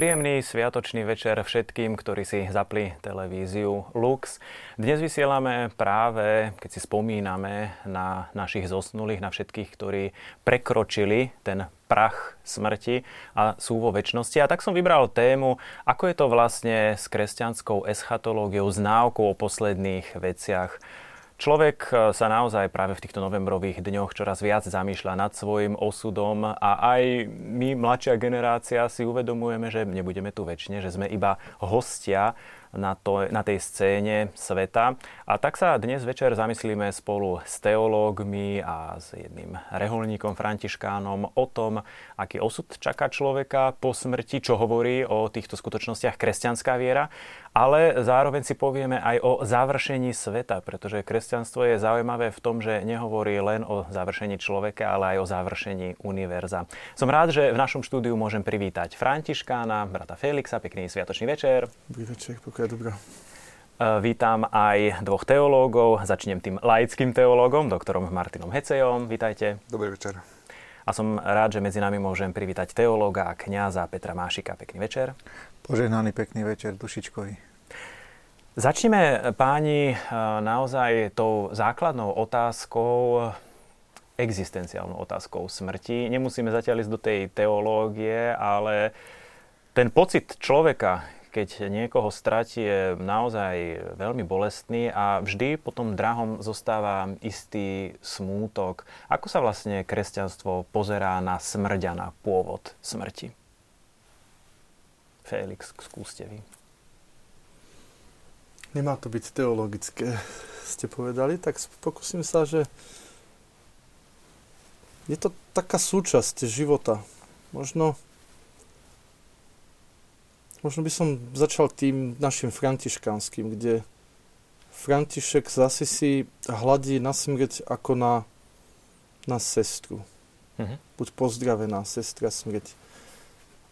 Príjemný sviatočný večer všetkým, ktorí si zapli televíziu Lux. Dnes vysielame práve, keď si spomíname na našich zosnulých, na všetkých, ktorí prekročili ten prach smrti a sú vo väčšnosti. A tak som vybral tému, ako je to vlastne s kresťanskou eschatológiou, s náukou o posledných veciach Človek e, sa naozaj práve v týchto novembrových dňoch čoraz viac zamýšľa nad svojim osudom a aj my, mladšia generácia, si uvedomujeme, že nebudeme tu väčšine, že sme iba hostia na, to, na tej scéne sveta. A tak sa dnes večer zamyslíme spolu s teológmi a s jedným reholníkom Františkánom o tom, aký osud čaká človeka po smrti, čo hovorí o týchto skutočnostiach kresťanská viera, ale zároveň si povieme aj o završení sveta, pretože kresťanstvo je zaujímavé v tom, že nehovorí len o završení človeka, ale aj o završení univerza. Som rád, že v našom štúdiu môžem privítať Františkána, brata Felixa, pekný sviatočný večer. Dobrý večer, je dobrá. Vítam aj dvoch teológov. Začnem tým laickým teológom, doktorom Martinom Hecejom. Vítajte. Dobrý večer. A som rád, že medzi nami môžem privítať teológa a kňaza Petra Mášika. Pekný večer. Požehnaný pekný večer Dušičkovi. Začneme páni naozaj tou základnou otázkou, existenciálnou otázkou smrti. Nemusíme zatiaľ ísť do tej teológie, ale ten pocit človeka, keď niekoho stratí, je naozaj veľmi bolestný a vždy po tom drahom zostáva istý smútok. Ako sa vlastne kresťanstvo pozerá na smrť a na pôvod smrti? Felix, skúste vy. Nemá to byť teologické, ste povedali, tak pokúsim sa, že je to taká súčasť života. Možno Možno by som začal tým našim františkanským, kde František zase si hladí na smrť ako na, na sestru. Uh-huh. Buď pozdravená sestra smrť.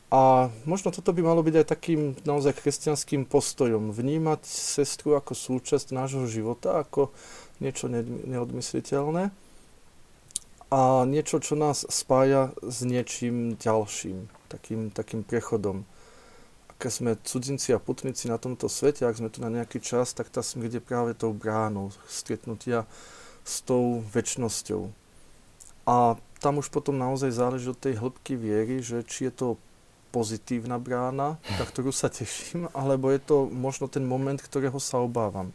A možno toto by malo byť aj takým naozaj kresťanským postojom. Vnímať sestru ako súčasť nášho života, ako niečo neodmysliteľné a niečo, čo nás spája s niečím ďalším, takým, takým prechodom keď sme cudzinci a putníci na tomto svete, ak sme tu na nejaký čas, tak tá smrť je práve tou bránou stretnutia s tou väčšnosťou. A tam už potom naozaj záleží od tej hĺbky viery, že či je to pozitívna brána, na ktorú sa teším, alebo je to možno ten moment, ktorého sa obávam.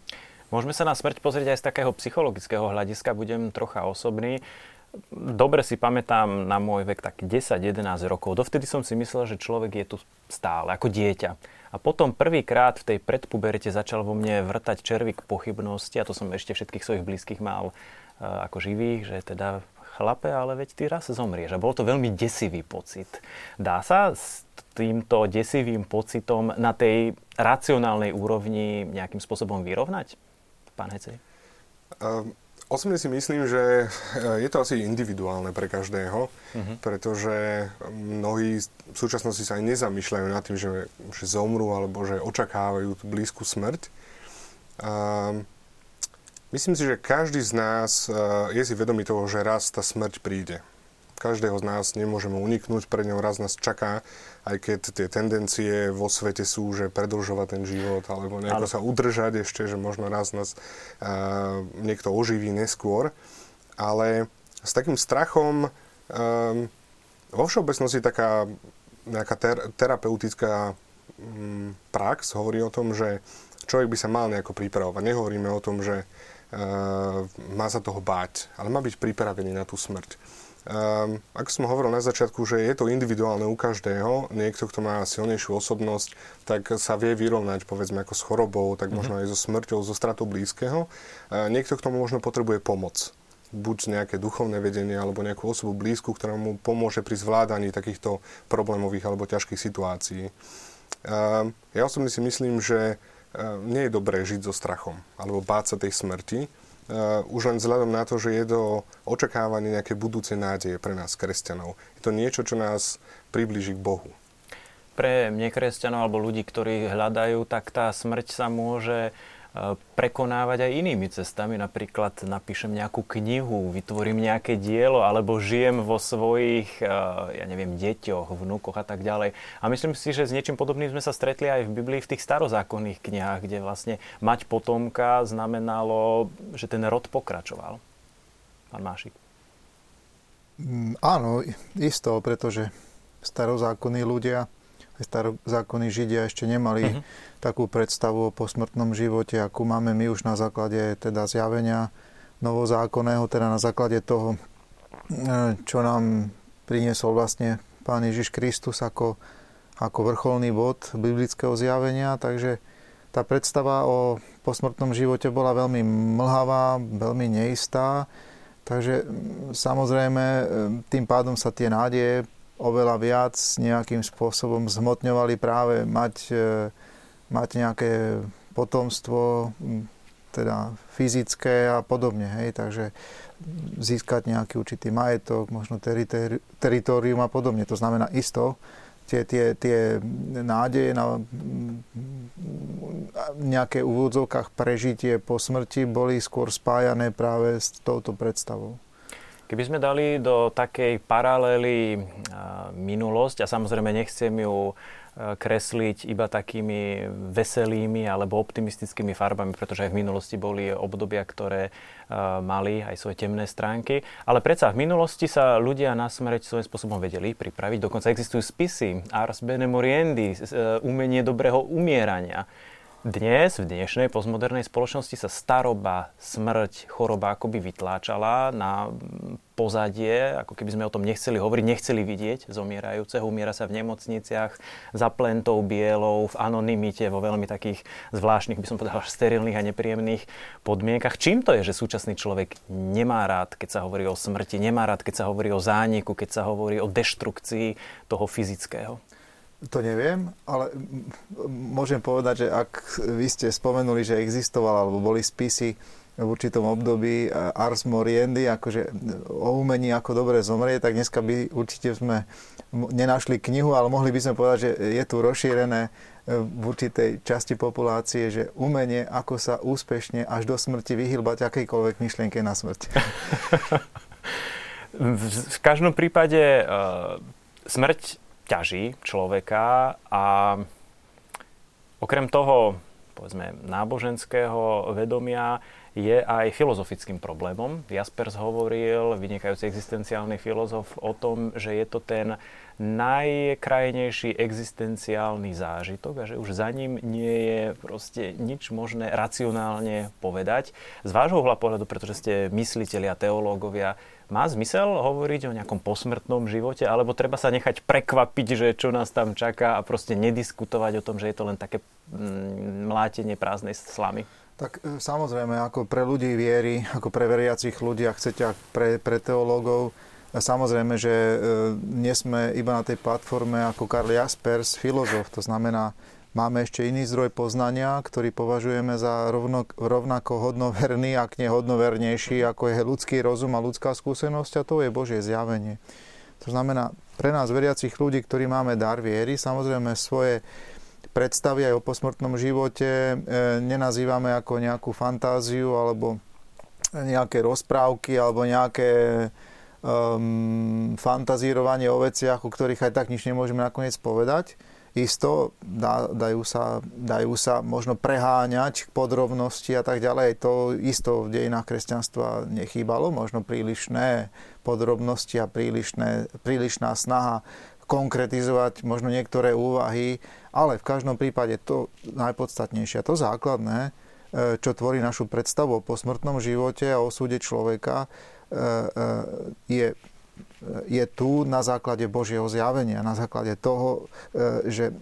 Môžeme sa na smrť pozrieť aj z takého psychologického hľadiska, budem trocha osobný dobre si pamätám na môj vek tak 10-11 rokov. Dovtedy som si myslel, že človek je tu stále, ako dieťa. A potom prvýkrát v tej predpuberte začal vo mne vrtať červík pochybnosti, a to som ešte všetkých svojich blízkych mal uh, ako živých, že teda chlape, ale veď ty raz zomrieš. A bol to veľmi desivý pocit. Dá sa s týmto desivým pocitom na tej racionálnej úrovni nejakým spôsobom vyrovnať? Pán Hecej. Um Osobne si myslím, že eh, je to asi individuálne pre každého, uh-huh. pretože mnohí v súčasnosti sa aj nezamýšľajú nad tým, že, že zomrú alebo že očakávajú tú blízku smrť. A myslím si, že každý z nás eh, je si vedomý toho, že raz tá smrť príde každého z nás nemôžeme uniknúť, pred ňou raz nás čaká, aj keď tie tendencie vo svete sú, že predlžovať ten život, alebo nejako Ale... sa udržať ešte, že možno raz nás uh, niekto oživí neskôr. Ale s takým strachom um, vo všeobecnosti taká nejaká ter- terapeutická um, prax hovorí o tom, že človek by sa mal nejako pripravovať. Nehovoríme o tom, že uh, má sa toho báť, ale má byť pripravený na tú smrť. Um, ako som hovoril na začiatku, že je to individuálne u každého, niekto, kto má silnejšiu osobnosť, tak sa vie vyrovnať povedzme ako s chorobou, tak mm-hmm. možno aj so smrťou, so stratou blízkeho. Uh, niekto k tomu možno potrebuje pomoc buď nejaké duchovné vedenie alebo nejakú osobu blízku, ktorá mu pomôže pri zvládaní takýchto problémových alebo ťažkých situácií. Uh, ja osobne si myslím, že uh, nie je dobré žiť so strachom alebo báť sa tej smrti, už len vzhľadom na to, že je to očakávanie nejaké budúcej nádeje pre nás, kresťanov. Je to niečo, čo nás približí k Bohu. Pre nekresťanov alebo ľudí, ktorí hľadajú, tak tá smrť sa môže prekonávať aj inými cestami. Napríklad napíšem nejakú knihu, vytvorím nejaké dielo, alebo žijem vo svojich, e, ja neviem, deťoch, vnúkoch a tak ďalej. A myslím si, že s niečím podobným sme sa stretli aj v Biblii v tých starozákonných knihách, kde vlastne mať potomka znamenalo, že ten rod pokračoval. Pán Mášik. Mm, áno, isto, pretože starozákonní ľudia starozákonní Židia ešte nemali uh-huh. takú predstavu o posmrtnom živote, akú máme my už na základe teda zjavenia novozákonného, teda na základe toho, e, čo nám priniesol vlastne Pán Ježiš Kristus ako, ako vrcholný bod biblického zjavenia. Takže tá predstava o posmrtnom živote bola veľmi mlhavá, veľmi neistá. Takže samozrejme e, tým pádom sa tie nádeje oveľa viac nejakým spôsobom zhmotňovali práve mať, e, mať nejaké potomstvo, teda fyzické a podobne. Hej? Takže získať nejaký určitý majetok, možno teritorium a podobne. To znamená isto, tie, tie, tie nádeje na nejaké úvodzovkách prežitie po smrti boli skôr spájané práve s touto predstavou. Keby sme dali do takej paralely minulosť, a samozrejme nechcem ju kresliť iba takými veselými alebo optimistickými farbami, pretože aj v minulosti boli obdobia, ktoré mali aj svoje temné stránky. Ale predsa v minulosti sa ľudia na smrť svojím spôsobom vedeli pripraviť. Dokonca existujú spisy, ars bene moriendi, e, umenie dobrého umierania. Dnes, v dnešnej postmodernej spoločnosti sa staroba, smrť, choroba akoby vytláčala na pozadie, ako keby sme o tom nechceli hovoriť, nechceli vidieť zomierajúceho. Umiera sa v nemocniciach, za plentou bielou, v anonimite, vo veľmi takých zvláštnych, by som povedal, sterilných a nepríjemných podmienkach. Čím to je, že súčasný človek nemá rád, keď sa hovorí o smrti, nemá rád, keď sa hovorí o zániku, keď sa hovorí o deštrukcii toho fyzického? To neviem, ale môžem povedať, že ak vy ste spomenuli, že existoval alebo boli spisy v určitom období eh, Ars Moriendi, akože o umení, ako dobre zomrie, tak dneska by určite sme nenašli knihu, ale mohli by sme povedať, že je tu rozšírené eh, v určitej časti populácie, že umenie, ako sa úspešne až do smrti vyhýbať akejkoľvek myšlienke na smrť. v každom prípade smrť ťaží človeka a okrem toho, povedzme, náboženského vedomia je aj filozofickým problémom. Jaspers hovoril, vynikajúci existenciálny filozof, o tom, že je to ten najkrajnejší existenciálny zážitok a že už za ním nie je proste nič možné racionálne povedať. Z vášho uhla pohľadu, pretože ste mysliteľi a teológovia, má zmysel hovoriť o nejakom posmrtnom živote, alebo treba sa nechať prekvapiť, že čo nás tam čaká a proste nediskutovať o tom, že je to len také mm, mlátenie prázdnej slamy? Tak e, samozrejme, ako pre ľudí viery, ako pre veriacich ľudí, ak chcete, pre, pre teológov, samozrejme, že nie sme iba na tej platforme ako Karl Jaspers, filozof, to znamená, Máme ešte iný zdroj poznania, ktorý považujeme za rovno, rovnako hodnoverný, ak nie hodnovernejší, ako je ľudský rozum a ľudská skúsenosť, a to je Božie zjavenie. To znamená, pre nás veriacich ľudí, ktorí máme dar viery, samozrejme svoje predstavy aj o posmrtnom živote e, nenazývame ako nejakú fantáziu alebo nejaké rozprávky alebo nejaké um, fantazírovanie o veciach, o ktorých aj tak nič nemôžeme nakoniec povedať Isto dá, dajú, sa, dajú sa možno preháňať podrobnosti a tak ďalej. To isto v dejinách kresťanstva nechýbalo, možno prílišné podrobnosti a prílišné, prílišná snaha konkretizovať možno niektoré úvahy, ale v každom prípade to najpodstatnejšie, to základné, e, čo tvorí našu predstavu o posmrtnom živote a o súde človeka, e, e, je je tu na základe Božieho zjavenia, na základe toho, e, že e,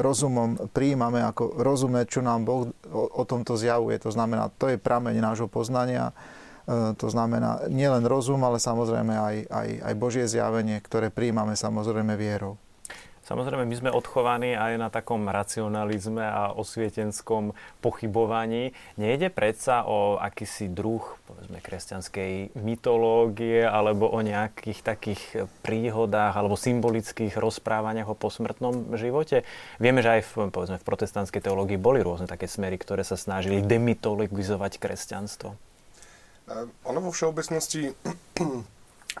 rozumom príjmame ako rozumné, čo nám Boh o tomto zjavuje. To znamená, to je prameň nášho poznania, e, to znamená nielen rozum, ale samozrejme aj, aj, aj Božie zjavenie, ktoré príjmame samozrejme vierou. Samozrejme, my sme odchovaní aj na takom racionalizme a osvietenskom pochybovaní. Nejde predsa o akýsi druh, povedzme, kresťanskej mytológie alebo o nejakých takých príhodách alebo symbolických rozprávaniach o posmrtnom živote. Vieme, že aj v, povedzme, v protestantskej teológii boli rôzne také smery, ktoré sa snažili demitologizovať kresťanstvo. Ono vo všeobecnosti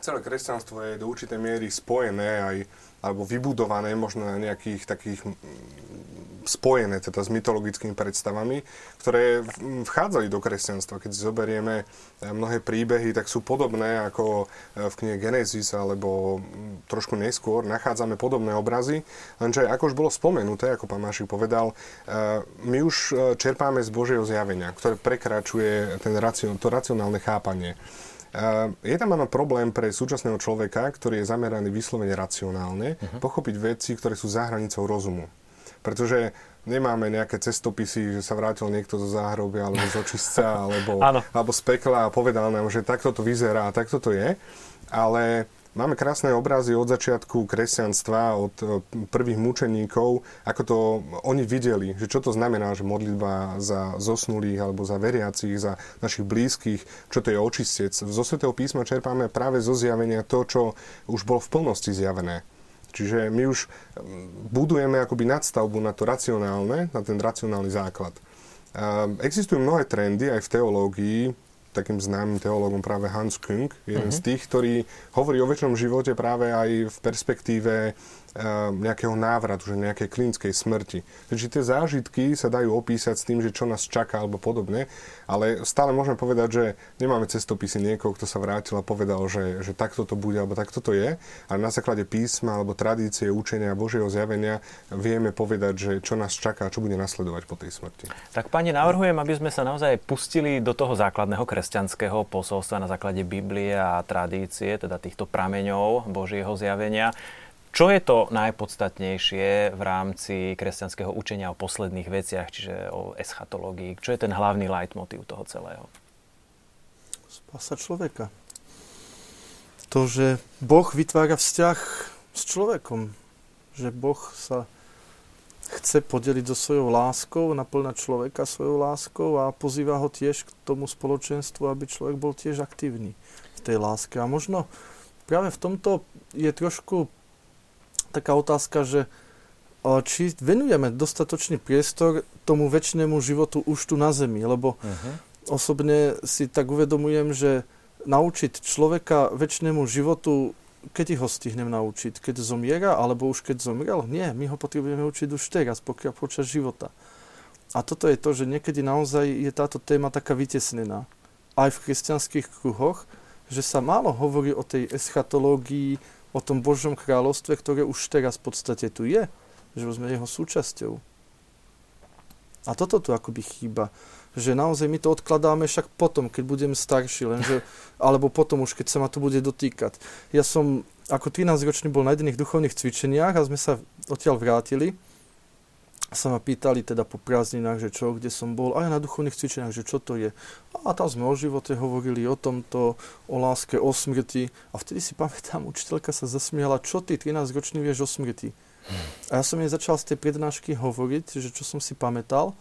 celé kresťanstvo je do určitej miery spojené aj alebo vybudované možno na nejakých takých spojené teda s mytologickými predstavami, ktoré vchádzali do kresťanstva. Keď si zoberieme e, mnohé príbehy, tak sú podobné ako e, v knihe Genesis alebo trošku neskôr nachádzame podobné obrazy, lenže ako už bolo spomenuté, ako pán Mášik povedal, e, my už čerpáme z Božieho zjavenia, ktoré prekračuje ten racion, to racionálne chápanie. Je tam áno problém pre súčasného človeka, ktorý je zameraný vyslovene racionálne, uh-huh. pochopiť veci, ktoré sú za hranicou rozumu. Pretože nemáme nejaké cestopisy, že sa vrátil niekto zo záhrobia, alebo z očistca, alebo, alebo z pekla a povedal nám, že takto to vyzerá a takto to je. Ale Máme krásne obrazy od začiatku kresťanstva, od prvých mučeníkov, ako to oni videli, že čo to znamená, že modlitba za zosnulých alebo za veriacich, za našich blízkych, čo to je očistec. Zo Svetého písma čerpáme práve zo zjavenia to, čo už bolo v plnosti zjavené. Čiže my už budujeme akoby nadstavbu na to racionálne, na ten racionálny základ. Existujú mnohé trendy aj v teológii, takým známym teológom práve Hans Kung, jeden uh-huh. z mhm. tých, ktorý hovorí o väčšom živote práve aj v perspektíve nejakého návratu, že nejakej klinickej smrti. Takže tie zážitky sa dajú opísať s tým, že čo nás čaká alebo podobne, ale stále môžeme povedať, že nemáme cestopisy niekoho, kto sa vrátil a povedal, že, že takto to bude alebo takto to je, ale na základe písma alebo tradície, učenia Božieho zjavenia vieme povedať, že čo nás čaká, čo bude nasledovať po tej smrti. Tak pani, navrhujem, aby sme sa naozaj pustili do toho základného kresťanského posolstva na základe Biblie a tradície, teda týchto prameňov Božieho zjavenia. Čo je to najpodstatnejšie v rámci kresťanského učenia o posledných veciach, čiže o eschatológii? Čo je ten hlavný leitmotiv toho celého? Spása človeka. To, že Boh vytvára vzťah s človekom. Že Boh sa chce podeliť so svojou láskou, naplňať človeka svojou láskou a pozýva ho tiež k tomu spoločenstvu, aby človek bol tiež aktívny v tej láske. A možno práve v tomto je trošku taká otázka, že či venujeme dostatočný priestor tomu väčšnému životu už tu na Zemi, lebo uh-huh. osobne si tak uvedomujem, že naučiť človeka väčšnému životu, keď ho stihnem naučiť, keď zomiera, alebo už keď zomrel, nie, my ho potrebujeme učiť už teraz, pokiaľ počas života. A toto je to, že niekedy naozaj je táto téma taká vytesnená. Aj v kresťanských kruhoch, že sa málo hovorí o tej eschatológii, o tom Božom kráľovstve, ktoré už teraz v podstate tu je, že sme jeho súčasťou. A toto tu akoby chýba. Že naozaj my to odkladáme však potom, keď budem starší, lenže, alebo potom už, keď sa ma to bude dotýkať. Ja som ako 13-ročný bol na jedných duchovných cvičeniach a sme sa odtiaľ vrátili sa ma pýtali teda po prázdninách, že čo, kde som bol, aj na duchovných cvičeniach, že čo to je. A tam sme o živote hovorili, o tomto, o láske, o smrti. A vtedy si pamätám, učiteľka sa zasmiala, čo ty 13-ročný vieš o smrti. A ja som jej začal z tej prednášky hovoriť, že čo som si pamätal.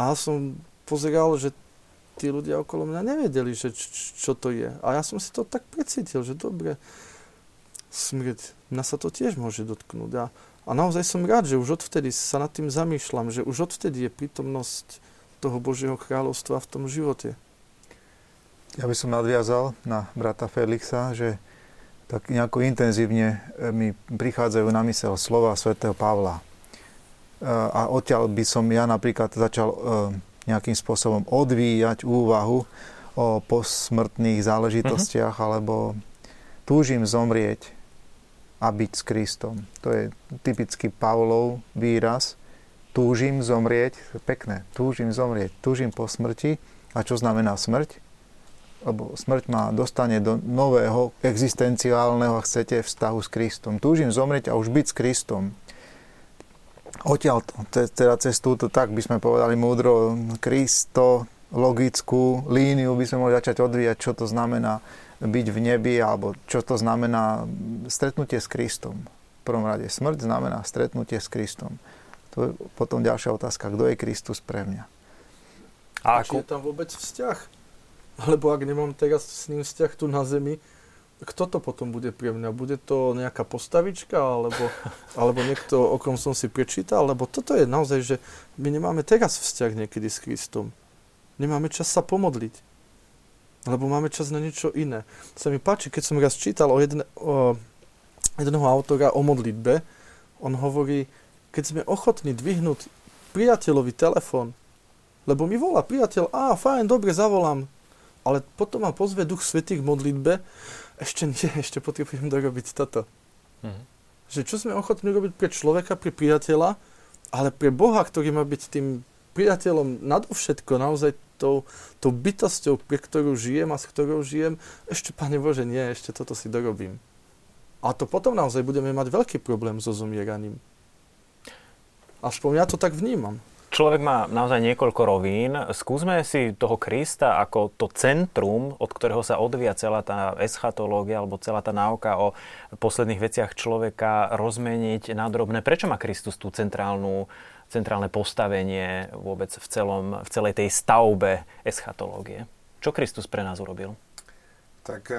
A ja som pozeral, že tí ľudia okolo mňa nevedeli, že čo to je. A ja som si to tak precítil, že dobre, smrť, mňa sa to tiež môže dotknúť. A a naozaj som rád, že už odvtedy sa nad tým zamýšľam, že už odvtedy je prítomnosť toho Božieho kráľovstva v tom živote. Ja by som nadviazal na brata Felixa, že tak nejako intenzívne e, mi prichádzajú na mysel slova svätého Pavla. E, a odtiaľ by som ja napríklad začal e, nejakým spôsobom odvíjať úvahu o posmrtných záležitostiach, uh-huh. alebo túžim zomrieť a byť s Kristom. To je typický Pavlov výraz. Túžim zomrieť, pekné, túžim zomrieť, túžim po smrti. A čo znamená smrť? Lebo smrť ma dostane do nového existenciálneho, chcete, vztahu s Kristom. Túžim zomrieť a už byť s Kristom. Odtiaľ teda cez túto, tak by sme povedali múdro, Kristo, logickú líniu by sme mohli začať odvíjať, čo to znamená byť v nebi, alebo čo to znamená stretnutie s Kristom. prvom rade. Smrť znamená stretnutie s Kristom. To je potom ďalšia otázka, kto je Kristus pre mňa. A ako... je tam vôbec vzťah? Alebo ak nemám teraz s ním vzťah tu na zemi, kto to potom bude pre mňa? Bude to nejaká postavička, alebo, alebo niekto, o kom som si prečítal? Lebo toto je naozaj, že my nemáme teraz vzťah niekedy s Kristom. Nemáme čas sa pomodliť. Lebo máme čas na niečo iné. Sa mi páči, keď som raz čítal o, jedne, o jedného autora o modlitbe, on hovorí, keď sme ochotní dvihnúť priateľovi telefón, lebo mi volá priateľ, a fajn, dobre, zavolám, ale potom ma pozve Duch Svetý k modlitbe, ešte nie, ešte potrebujem dorobiť toto. Mm-hmm. Že čo sme ochotní robiť pre človeka, pre priateľa, ale pre Boha, ktorý má byť tým priateľom nadovšetko, naozaj tou, tou bytosťou, pre ktorú žijem a s ktorou žijem, ešte, Pane Bože, nie, ešte toto si dorobím. A to potom naozaj budeme mať veľký problém so zomieraním. Aspoň ja to tak vnímam. Človek má naozaj niekoľko rovín. Skúsme si toho Krista ako to centrum, od ktorého sa odvíja celá tá eschatológia alebo celá tá náuka o posledných veciach človeka rozmeniť na drobné. Prečo má Kristus tú centrálnu, centrálne postavenie vôbec v, celom, v celej tej stavbe eschatológie? Čo Kristus pre nás urobil? Tak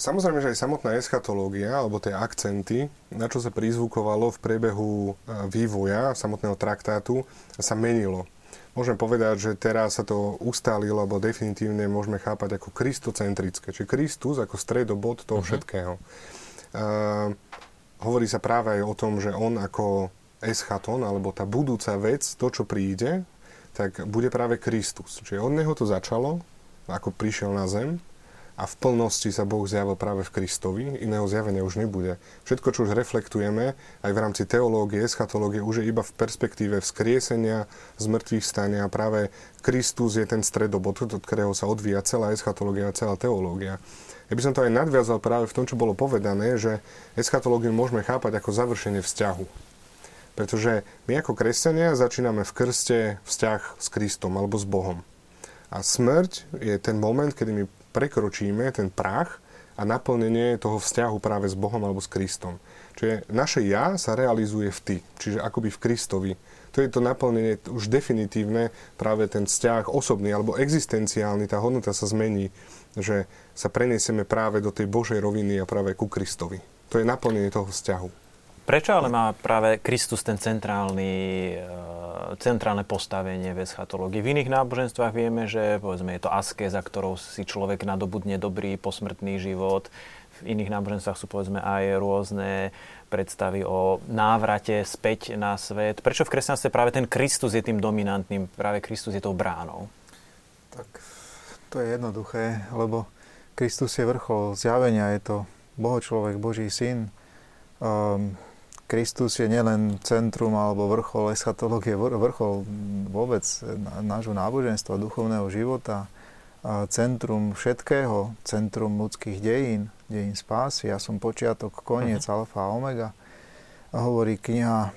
samozrejme, že aj samotná eschatológia, alebo tie akcenty, na čo sa prizvukovalo v priebehu vývoja samotného traktátu, sa menilo. Môžeme povedať, že teraz sa toustálilo, alebo definitívne môžeme chápať ako kristocentrické. Čiže Kristus ako stredobod toho uh-huh. všetkého. Uh, hovorí sa práve aj o tom, že on ako eschaton, alebo tá budúca vec, to, čo príde, tak bude práve Kristus. Čiže od neho to začalo, ako prišiel na zem, a v plnosti sa Boh zjavil práve v Kristovi, iného zjavenia už nebude. Všetko, čo už reflektujeme, aj v rámci teológie, eschatológie, už je iba v perspektíve vzkriesenia, zmrtvých stania. Práve Kristus je ten stredobod, od ktorého sa odvíja celá eschatológia celá teológia. Ja by som to aj nadviazal práve v tom, čo bolo povedané, že eschatológiu môžeme chápať ako završenie vzťahu. Pretože my ako kresťania začíname v krste vzťah s Kristom alebo s Bohom. A smrť je ten moment, kedy my prekročíme ten prach a naplnenie toho vzťahu práve s Bohom alebo s Kristom. Čiže naše ja sa realizuje v ty, čiže akoby v Kristovi. To je to naplnenie už definitívne, práve ten vzťah osobný alebo existenciálny, tá hodnota sa zmení, že sa preniesieme práve do tej Božej roviny a práve ku Kristovi. To je naplnenie toho vzťahu. Prečo ale má práve Kristus ten centrálny, e, centrálne postavenie v eschatológii? V iných náboženstvách vieme, že povedzme, je to za ktorou si človek nadobudne dobrý posmrtný život. V iných náboženstvách sú povedzme aj rôzne predstavy o návrate späť na svet. Prečo v kresťanstve práve ten Kristus je tým dominantným, práve Kristus je tou bránou? Tak to je jednoduché, lebo Kristus je vrchol zjavenia, je to Boho človek, Boží syn. Um, Kristus je nielen centrum alebo vrchol eschatológie, vrchol vôbec nášho náboženstva, duchovného života, centrum všetkého, centrum ľudských dejín, dejín spásy. Ja som počiatok, koniec, uh-huh. alfa a omega. Hovorí kniha e,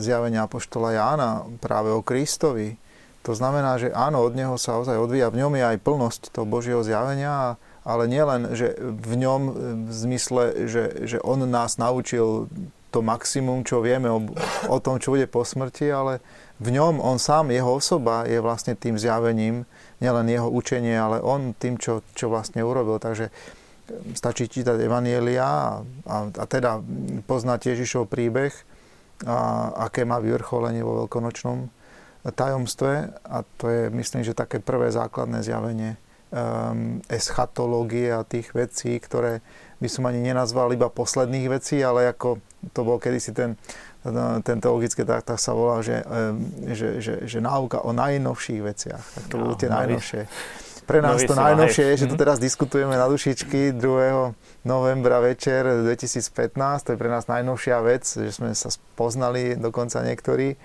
zjavenia Apoštola Jána práve o Kristovi. To znamená, že áno, od neho sa ozaj odvíja. V ňom je aj plnosť toho Božieho zjavenia, ale nielen, že v ňom e, v zmysle, že, že on nás naučil to maximum, čo vieme o, o tom, čo bude po smrti, ale v ňom on sám, jeho osoba je vlastne tým zjavením, nielen jeho učenie, ale on tým, čo, čo vlastne urobil. Takže stačí čítať Evanielia a, a teda poznať Ježišov príbeh, a aké má vyvrcholenie vo veľkonočnom tajomstve a to je, myslím, že také prvé základné zjavenie um, eschatológie a tých vecí, ktoré by som ani nenazval iba posledných vecí, ale ako to bol kedysi ten, ten teologický tak sa volá, že, že, že, že náuka o najnovších veciach. Tak to no, budú tie najnovšie. Pre nás to najnovšie je, že tu mhm. teraz diskutujeme na dušičky 2. novembra večer 2015. To je pre nás najnovšia vec, že sme sa poznali dokonca niektorí.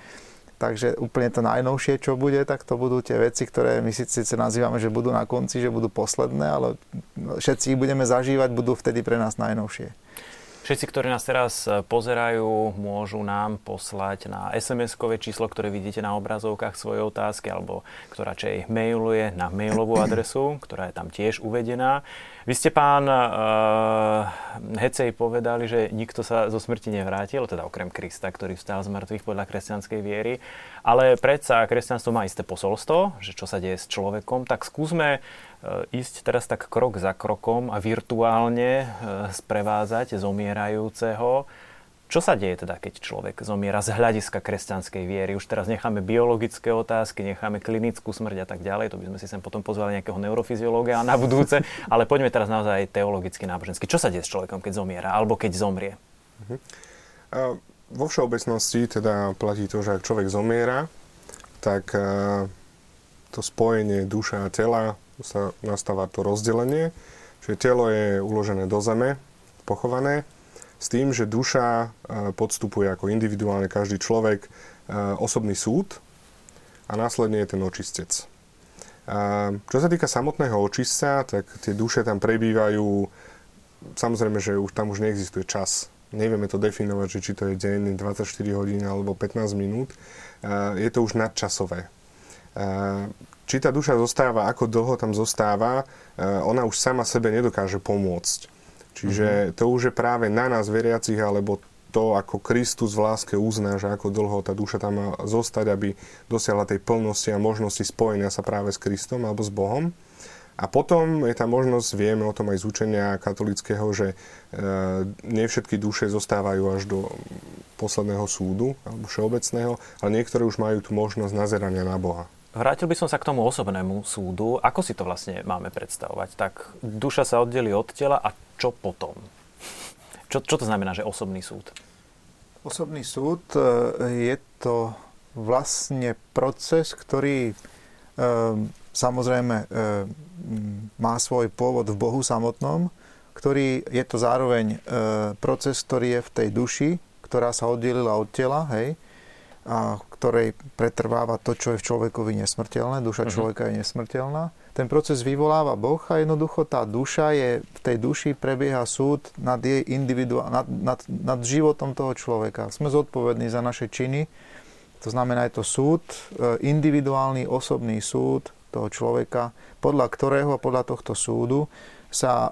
Takže úplne to najnovšie, čo bude, tak to budú tie veci, ktoré my síce nazývame, že budú na konci, že budú posledné, ale všetci ich budeme zažívať, budú vtedy pre nás najnovšie. Všetci, ktorí nás teraz e, pozerajú, môžu nám poslať na SMS-kové číslo, ktoré vidíte na obrazovkách svoje otázky, alebo ktorá čej mailuje na mailovú adresu, ktorá je tam tiež uvedená. Vy ste, pán uh, Hecej, povedali, že nikto sa zo smrti nevrátil, teda okrem Krista, ktorý vstal z mŕtvych podľa kresťanskej viery. Ale predsa kresťanstvo má isté posolstvo, že čo sa deje s človekom. Tak skúsme uh, ísť teraz tak krok za krokom a virtuálne uh, sprevázať zomierajúceho čo sa deje teda, keď človek zomiera z hľadiska kresťanskej viery? Už teraz necháme biologické otázky, necháme klinickú smrť a tak ďalej. To by sme si sem potom pozvali nejakého neurofyziológa na budúce. Ale poďme teraz naozaj teologicky, nábožensky. Čo sa deje s človekom, keď zomiera alebo keď zomrie? Uh-huh. Uh, vo všeobecnosti teda platí to, že ak človek zomiera, tak uh, to spojenie duša a tela sa nastáva to rozdelenie. Čiže telo je uložené do zeme, pochované s tým, že duša e, podstupuje ako individuálne každý človek e, osobný súd a následne je ten očistec. Čo sa týka samotného očistca, tak tie duše tam prebývajú, samozrejme, že už tam už neexistuje čas. Nevieme to definovať, že či to je deň, 24 hodín alebo 15 minút. E, je to už nadčasové. Či tá duša zostáva, ako dlho tam zostáva, ona už sama sebe nedokáže pomôcť. Čiže mm-hmm. to už je práve na nás veriacich, alebo to, ako Kristus v láske uzná, že ako dlho tá duša tam má zostať, aby dosiahla tej plnosti a možnosti spojenia sa práve s Kristom alebo s Bohom. A potom je tá možnosť, vieme o tom aj z učenia katolického, že e, nie všetky duše zostávajú až do posledného súdu alebo všeobecného, ale niektoré už majú tú možnosť nazerania na Boha. Vrátil by som sa k tomu osobnému súdu. Ako si to vlastne máme predstavovať? Tak duša sa oddeli od tela a čo potom? Čo, čo to znamená, že osobný súd? Osobný súd e, je to vlastne proces, ktorý e, samozrejme e, má svoj pôvod v Bohu samotnom, ktorý je to zároveň proces, ktorý je v tej duši, ktorá sa oddelila od tela, hej, a ktorej pretrváva to, čo je v človekovi nesmrteľné. Duša uh-huh. človeka je nesmrteľná ten proces vyvoláva Boh a jednoducho tá duša je, v tej duši prebieha súd nad, jej individuál, nad, nad, nad životom toho človeka. Sme zodpovední za naše činy, to znamená, je to súd, e, individuálny osobný súd toho človeka, podľa ktorého, podľa tohto súdu sa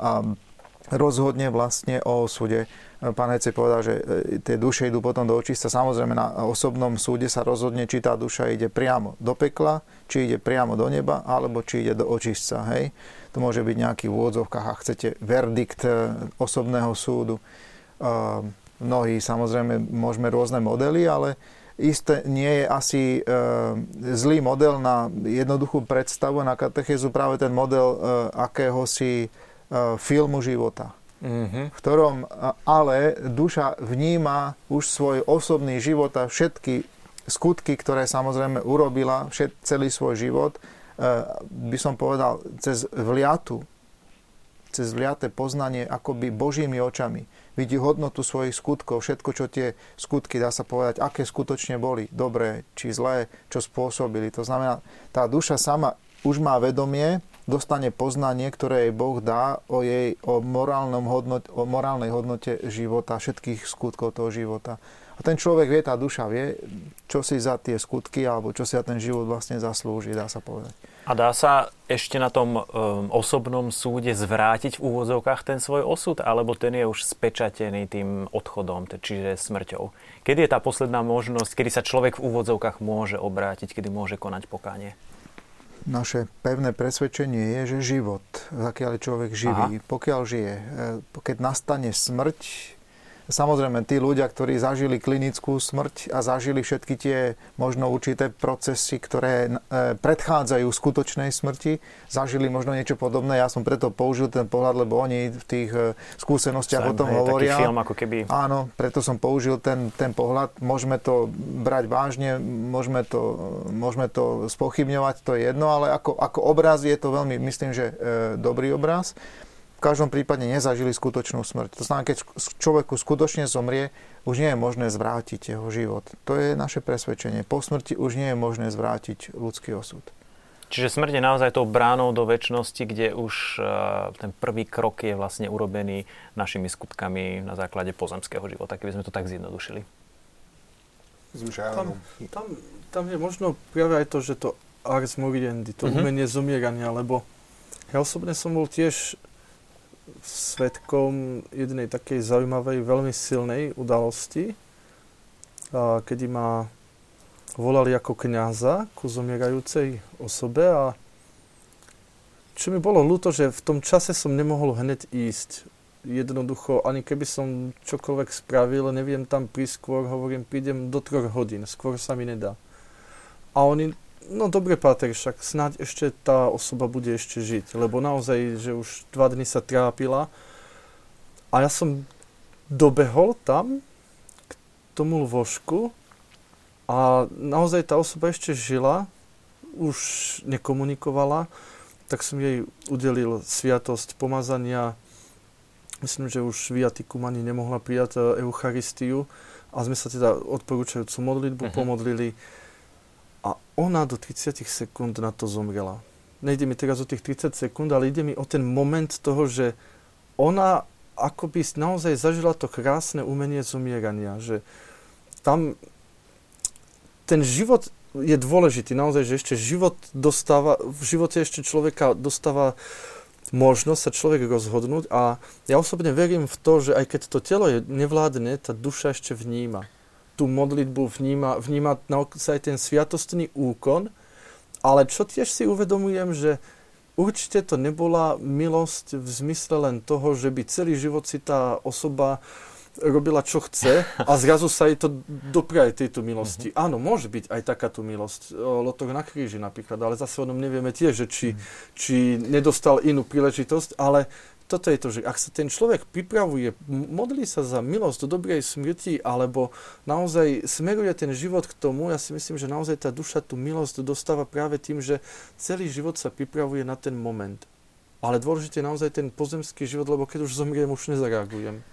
rozhodne vlastne o osude Pán Hece povedal, že e, tie duše idú potom do očista. Samozrejme na osobnom súde sa rozhodne, či tá duša ide priamo do pekla, či ide priamo do neba, alebo či ide do očistca. Hej? To môže byť nejaký v úvodzovkách, ak chcete, verdikt e, osobného súdu. Mnohí samozrejme môžeme rôzne modely, ale isté nie je asi e, zlý model na jednoduchú predstavu na katechézu práve ten model akéhosi filmu života mm-hmm. v ktorom ale duša vníma už svoj osobný život a všetky skutky, ktoré samozrejme urobila všet, celý svoj život, e, by som povedal, cez vliatu, cez vliate poznanie akoby Božími očami. Vidí hodnotu svojich skutkov, všetko, čo tie skutky, dá sa povedať, aké skutočne boli, dobré či zlé, čo spôsobili. To znamená, tá duša sama už má vedomie, dostane poznanie, ktoré jej Boh dá o, jej, o, morálnom hodnote, o morálnej hodnote života, všetkých skutkov toho života. A ten človek vie, tá duša vie, čo si za tie skutky alebo čo si za ten život vlastne zaslúži, dá sa povedať. A dá sa ešte na tom um, osobnom súde zvrátiť v úvozovkách ten svoj osud, alebo ten je už spečatený tým odchodom, čiže smrťou? Kedy je tá posledná možnosť, kedy sa človek v úvodzovkách môže obrátiť, kedy môže konať pokánie? Naše pevné presvedčenie je, že život, zakiaľ je človek živý, Aha. pokiaľ žije, e, keď nastane smrť, Samozrejme, tí ľudia, ktorí zažili klinickú smrť a zažili všetky tie možno určité procesy, ktoré e, predchádzajú skutočnej smrti, zažili možno niečo podobné. Ja som preto použil ten pohľad, lebo oni v tých e, skúsenostiach Sam, o tom hej, hovoria. Taký film ako keby... Áno, preto som použil ten, ten pohľad. Môžeme to brať vážne, môžeme to, môžeme to spochybňovať, to je jedno, ale ako, ako obraz je to veľmi, myslím, že e, dobrý obraz každom prípade nezažili skutočnú smrť. To znamená, keď človeku skutočne zomrie, už nie je možné zvrátiť jeho život. To je naše presvedčenie. Po smrti už nie je možné zvrátiť ľudský osud. Čiže smrť je naozaj tou bránou do väčšnosti, kde už uh, ten prvý krok je vlastne urobený našimi skutkami na základe pozemského života, keby sme to tak zjednodušili. Tam, tam, tam je možno práve aj to, že to ars moriendi, to uh-huh. umenie zomierania, lebo ja osobne som bol tiež svetkom jednej takej zaujímavej, veľmi silnej udalosti, kedy ma volali ako kňaza ku zomierajúcej osobe a čo mi bolo ľúto, že v tom čase som nemohol hneď ísť. Jednoducho, ani keby som čokoľvek spravil, neviem tam prísť skôr, hovorím, prídem do troch hodín, skôr sa mi nedá. A oni, no dobre, Páter, však snáď ešte tá osoba bude ešte žiť, lebo naozaj, že už dva dny sa trápila. A ja som dobehol tam k tomu lôžku a naozaj tá osoba ešte žila, už nekomunikovala, tak som jej udelil sviatosť pomazania. Myslím, že už viatikum ani nemohla prijať e, Eucharistiu a sme sa teda odporúčajúcu modlitbu uh-huh. pomodlili a ona do 30 sekúnd na to zomrela. Nejde mi teraz o tých 30 sekúnd, ale ide mi o ten moment toho, že ona akoby naozaj zažila to krásne umenie zomierania, že tam ten život je dôležitý, naozaj, že ešte život dostáva, v živote ešte človeka dostáva možnosť sa človek rozhodnúť a ja osobne verím v to, že aj keď to telo je nevládne, tá duša ešte vníma. Tú modlitbu vníma, vníma naozaj ten sviatostný úkon, ale čo tiež si uvedomujem, že určite to nebola milosť v zmysle len toho, že by celý život si tá osoba robila, čo chce a zrazu sa jej to dopraje tejto milosti. Mm-hmm. Áno, môže byť aj takáto milosť. Lotok na kríži napríklad, ale zase o tom nevieme tiež, že či, mm-hmm. či nedostal inú príležitosť, ale toto je to, že ak sa ten človek pripravuje, modlí sa za milosť do dobrej smrti, alebo naozaj smeruje ten život k tomu, ja si myslím, že naozaj tá duša tú milosť dostáva práve tým, že celý život sa pripravuje na ten moment. Ale dôležité je naozaj ten pozemský život, lebo keď už zomriem, už nezareagujem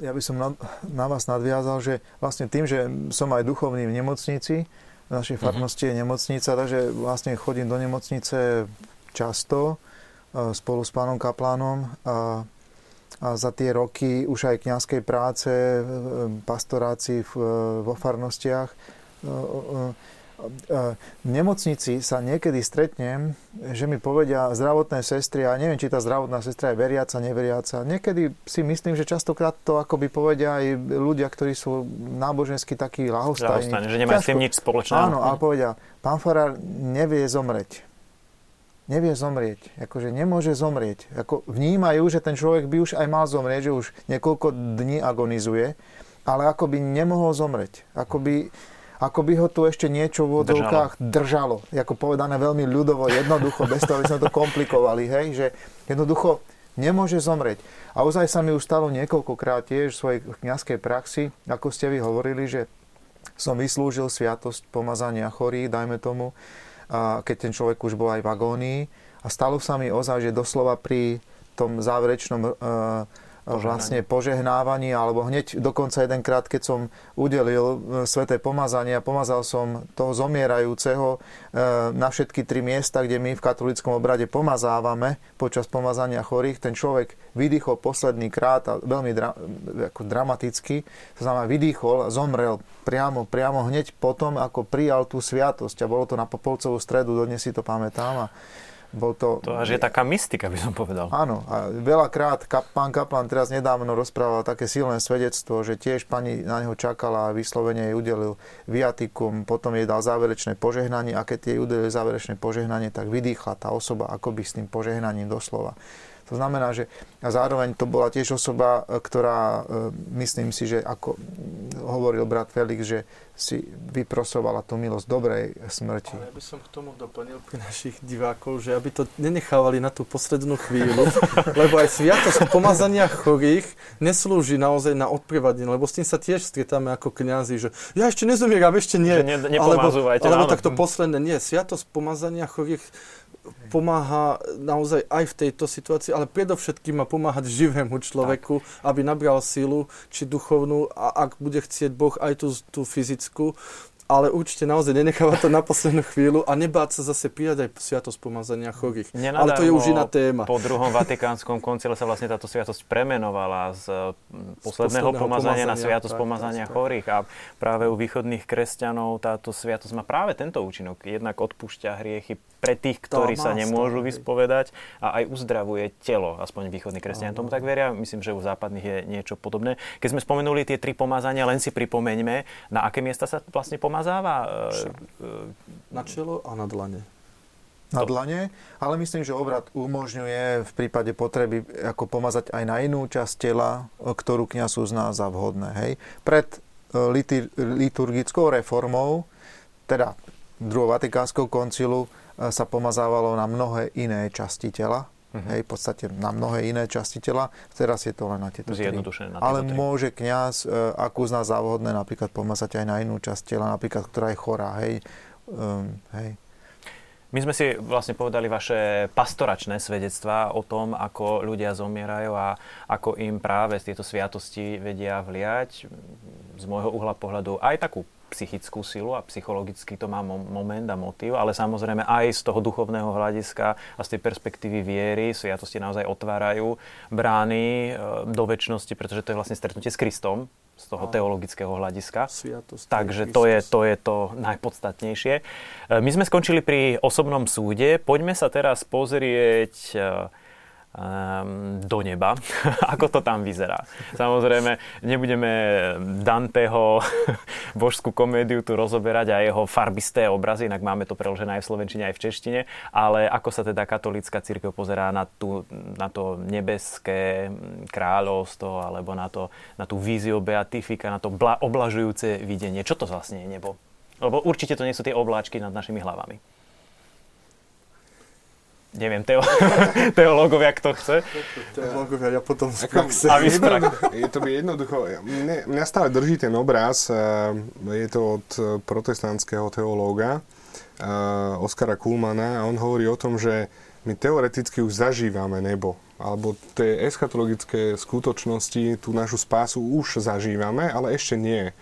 ja by som na, na vás nadviazal, že vlastne tým, že som aj duchovný v nemocnici, v našej mhm. farnosti je nemocnica, takže vlastne chodím do nemocnice často spolu s pánom kaplánom a, a za tie roky už aj kňazskej práce, e, pastorácii vo farnostiach e, v nemocnici sa niekedy stretnem, že mi povedia zdravotné sestry, a neviem, či tá zdravotná sestra je veriaca, neveriaca. Niekedy si myslím, že častokrát to akoby povedia aj ľudia, ktorí sú nábožensky takí lahostajní. Lahostajní, že nemajú s tým nič spoločného. Áno, a povedia, pán Farár nevie zomreť. Nevie zomrieť. Akože nemôže zomrieť. Ako vnímajú, že ten človek by už aj mal zomrieť, že už niekoľko dní agonizuje, ale ako by nemohol zomrieť. Ako by ako by ho tu ešte niečo v vodovkách držalo. držalo. Ako povedané veľmi ľudovo, jednoducho, bez toho, aby sme to komplikovali, hej, že jednoducho nemôže zomrieť. A ozaj sa mi už stalo niekoľkokrát tiež v svojej kniazkej praxi, ako ste vy hovorili, že som vyslúžil sviatosť pomazania chorých, dajme tomu, keď ten človek už bol aj v agónii. A stalo sa mi ozaj, že doslova pri tom záverečnom uh, vlastne požehnávaní, alebo hneď dokonca jedenkrát, keď som udelil e, sveté pomazanie a pomazal som toho zomierajúceho e, na všetky tri miesta, kde my v katolickom obrade pomazávame počas pomazania chorých, ten človek vydýchol posledný krát a veľmi dra- ako dramaticky, to znamená vydýchol a zomrel priamo, priamo hneď potom, ako prijal tú sviatosť a bolo to na Popolcovú stredu, dodnes si to pamätám a bol to... To až je taká mystika, by som povedal. Áno. A veľakrát kap, pán Kaplan teraz nedávno rozprával také silné svedectvo, že tiež pani na neho čakala a vyslovene jej udelil viatikum, potom jej dal záverečné požehnanie a keď jej udelil záverečné požehnanie, tak vydýchla tá osoba akoby s tým požehnaním doslova. To znamená, že a zároveň to bola tiež osoba, e, ktorá, e, myslím si, že ako hovoril brat Felix, že si vyprosovala tú milosť dobrej smrti. Ale ja by som k tomu doplnil pri našich divákov, že aby to nenechávali na tú poslednú chvíľu, lebo aj sviatosť pomazania chorých neslúži naozaj na odprevadenie, lebo s tým sa tiež stretáme ako kňazi, že ja ešte nezomieram, ešte nie. Že ne, alebo, alebo takto posledné, nie. Sviatosť pomazania chorých pomáha naozaj aj v tejto situácii, ale predovšetkým má pomáhať živému človeku, tak. aby nabral sílu, či duchovnú, a ak bude chcieť Boh aj tú, tú fyzickú. Ale určite naozaj nenechávať to na poslednú chvíľu a nebáť sa zase prijať aj sviatosť pomazania chorých. Nenadarmo ale to je už iná téma. Po druhom vatikánskom koncile sa vlastne táto sviatosť premenovala z posledného, z posledného pomazania, pomazania na sviatosť tak, pomazania tak, chorých a práve u východných kresťanov táto sviatosť má práve tento účinok. Jednak odpúšťa hriechy pre tých, ktorí sa nemôžu vyspovedať a aj uzdravuje telo, aspoň východní kresťania tomu tak veria. Myslím, že u západných je niečo podobné. Keď sme spomenuli tie tri pomazania, len si pripomeňme, na aké miesta sa vlastne pomáha pomazáva? E, na čelo a na dlane. Na dlane, ale myslím, že obrad umožňuje v prípade potreby ako pomazať aj na inú časť tela, ktorú kniaz uzná za vhodné. Hej. Pred e, liturgickou reformou, teda druhého vatikánskeho koncilu, e, sa pomazávalo na mnohé iné časti tela, Uh-huh. Hej, v podstate na mnohé iné časti tela. Teraz je to len na tieto tri. Na Ale tri. môže kňaz, e, ak uzná závodné, napríklad pomazať aj na inú časť tela, napríklad, ktorá je chorá. Hej. Um, hej. My sme si vlastne povedali vaše pastoračné svedectvá o tom, ako ľudia zomierajú a ako im práve z tieto sviatosti vedia vliať z môjho uhla pohľadu aj takú psychickú silu a psychologicky to má moment a motív, ale samozrejme aj z toho duchovného hľadiska a z tej perspektívy viery sviatosti naozaj otvárajú brány e, do väčšnosti, pretože to je vlastne stretnutie s Kristom z toho teologického hľadiska. Sviatosti Takže to je, to je to najpodstatnejšie. E, my sme skončili pri osobnom súde. Poďme sa teraz pozrieť e, um, do neba. Ako to tam vyzerá? Samozrejme, nebudeme Danteho božskú komédiu tu rozoberať a jeho farbisté obrazy, inak máme to preložené aj v slovenčine, aj v češtine, ale ako sa teda katolícka církev pozerá na, tú, na to nebeské kráľovstvo alebo na, to, na tú víziu beatifika, na to bla, oblažujúce videnie. Čo to vlastne je nebo? Lebo určite to nie sú tie obláčky nad našimi hlavami neviem, teo, teológovia, kto chce. Teológovia, ja potom z praxe. A je to by jednoducho, mne, mňa stále drží ten obraz, eh, je to od protestantského teológa eh, Oskara Kulmana a on hovorí o tom, že my teoreticky už zažívame nebo, alebo tie eschatologické skutočnosti, tú našu spásu už zažívame, ale ešte nie.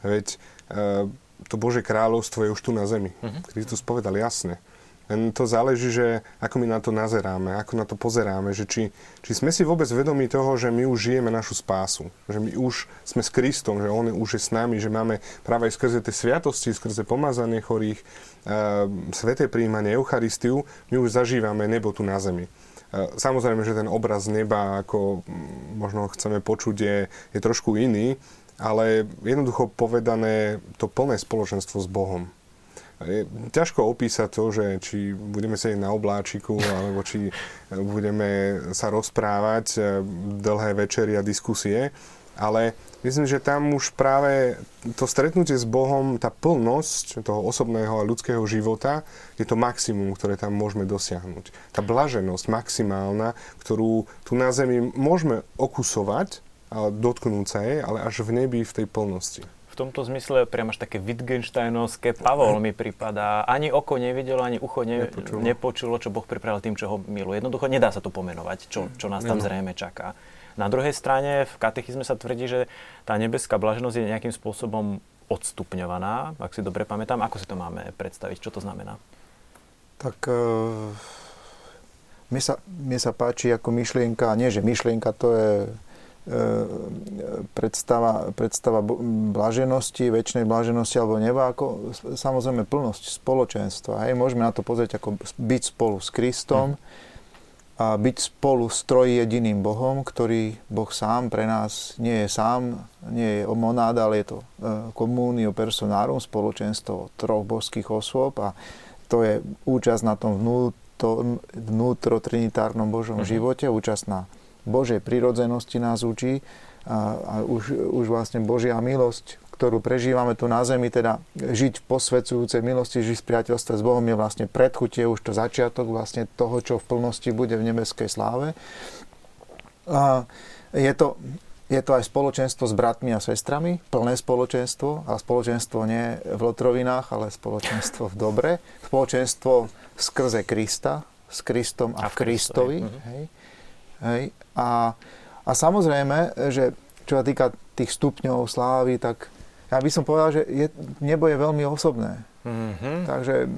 Veď eh, to Bože kráľovstvo je už tu na zemi. Uh-huh. Kristus povedal jasne. Len to záleží, že ako my na to nazeráme, ako na to pozeráme, že či, či sme si vôbec vedomi toho, že my už žijeme našu spásu, že my už sme s Kristom, že On už je s nami, že máme práve aj skrze tie sviatosti, skrze pomazanie chorých, e, sveté príjmanie, Eucharistiu, my už zažívame nebo tu na zemi. E, samozrejme, že ten obraz neba, ako možno chceme počuť, je, je trošku iný, ale jednoducho povedané to plné spoločenstvo s Bohom je ťažko opísať to, že či budeme sedieť na obláčiku, alebo či budeme sa rozprávať eh, dlhé večery a diskusie, ale myslím, že tam už práve to stretnutie s Bohom, tá plnosť toho osobného a ľudského života je to maximum, ktoré tam môžeme dosiahnuť. Tá blaženosť maximálna, ktorú tu na zemi môžeme okusovať, ale dotknúť sa jej, ale až v nebi v tej plnosti v tomto zmysle priam až také Wittgensteinovské. Pavol mi pripadá. Ani oko nevidelo, ani ucho ne, nepočulo. nepočulo, čo Boh pripravil tým, čo ho miluje. Jednoducho nedá sa to pomenovať, čo, čo nás tam zrejme čaká. Na druhej strane v katechizme sa tvrdí, že tá nebeská blaženosť je nejakým spôsobom odstupňovaná, ak si dobre pamätám. Ako si to máme predstaviť? Čo to znamená? Tak uh, mne, sa, mne sa páči ako myšlienka, nie že myšlienka, to je predstava, predstava blaženosti, väčšnej blaženosti alebo neba ako samozrejme plnosť spoločenstva. Hej. Môžeme na to pozrieť ako byť spolu s Kristom a byť spolu s jediným Bohom, ktorý Boh sám pre nás nie je sám, nie je monáda, ale je to e, personárum, spoločenstvo troch božských osôb a to je účasť na tom vnútro, vnútro trinitárnom Božom uh-huh. živote, účasť na Božej prirodzenosti nás učí a, a už, už vlastne Božia milosť, ktorú prežívame tu na zemi, teda žiť v posvedzujúcej milosti, žiť v priateľstve s Bohom je vlastne predchutie, už to začiatok vlastne toho, čo v plnosti bude v nebeskej sláve. A je to, je to aj spoločenstvo s bratmi a sestrami, plné spoločenstvo, a spoločenstvo nie v lotrovinách, ale spoločenstvo v dobre, spoločenstvo skrze Krista, s Kristom a, a v Kristovi. Kristovi. Mhm. Hej. Hej. A, a samozrejme, že čo sa týka tých stupňov slávy, tak ja by som povedal, že je, nebo je veľmi osobné. Mm-hmm. Takže e,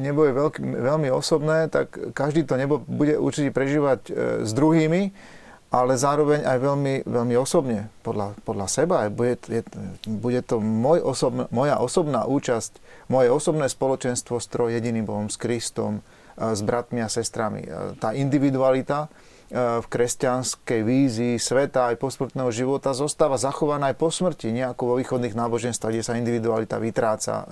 nebo je veľký, veľmi osobné, tak každý to nebo bude určite prežívať e, s druhými, ale zároveň aj veľmi, veľmi osobne, podľa, podľa seba. Bude, je, bude to môj osobn, moja osobná účasť, moje osobné spoločenstvo s trojediným Bohom, s Kristom, e, s bratmi a sestrami. E, tá individualita, v kresťanskej vízii sveta aj posmrtného života zostáva zachovaná aj po smrti, nejako vo východných náboženstvách, kde sa individualita vytráca, e,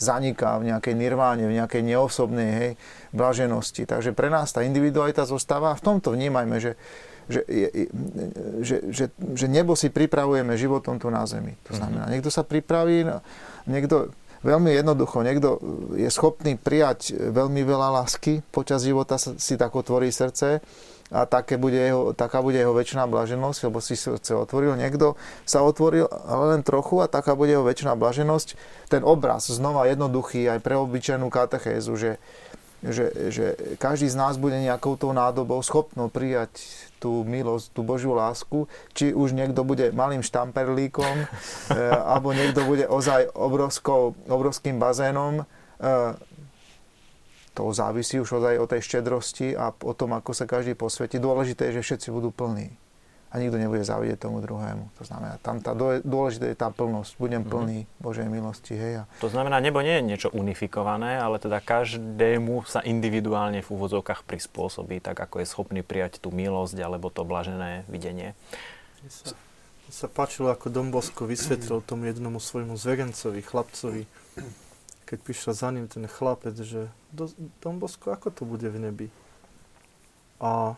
zaniká v nejakej nirváne, v nejakej neosobnej hej, blaženosti. Takže pre nás tá individualita zostáva a v tomto vnímajme, že, že, že, že, že nebo si pripravujeme životom tu na zemi. To znamená, niekto sa pripraví, niekto veľmi jednoducho, niekto je schopný prijať veľmi veľa lásky, počas života si tak otvorí srdce, a také bude jeho, taká bude jeho väčšiná blaženosť, lebo si srdce otvoril. Niekto sa otvoril ale len trochu a taká bude jeho väčšiná blaženosť. Ten obraz znova jednoduchý aj pre obyčajnú katechézu, že, že, že každý z nás bude nejakou tou nádobou schopno prijať tú milosť, tú Božiu lásku, či už niekto bude malým štamperlíkom, e, alebo niekto bude ozaj obrovskou, obrovským bazénom, e, to závisí už aj o tej štedrosti a o tom, ako sa každý posvetí. Dôležité je, že všetci budú plní. A nikto nebude závidieť tomu druhému. To znamená, tam tá dôležité je tá plnosť. Budem mhm. plný mm-hmm. Božej milosti. Hej. A... To znamená, nebo nie je niečo unifikované, ale teda každému sa individuálne v úvodzovkách prispôsobí, tak ako je schopný prijať tú milosť alebo to blažené videnie. Mne sa, sa páčilo, ako Dombosko vysvetlil tomu jednomu svojmu zverencovi, chlapcovi, keď prišiel za ním ten chlapec, že Dombosko, ako to bude v nebi? A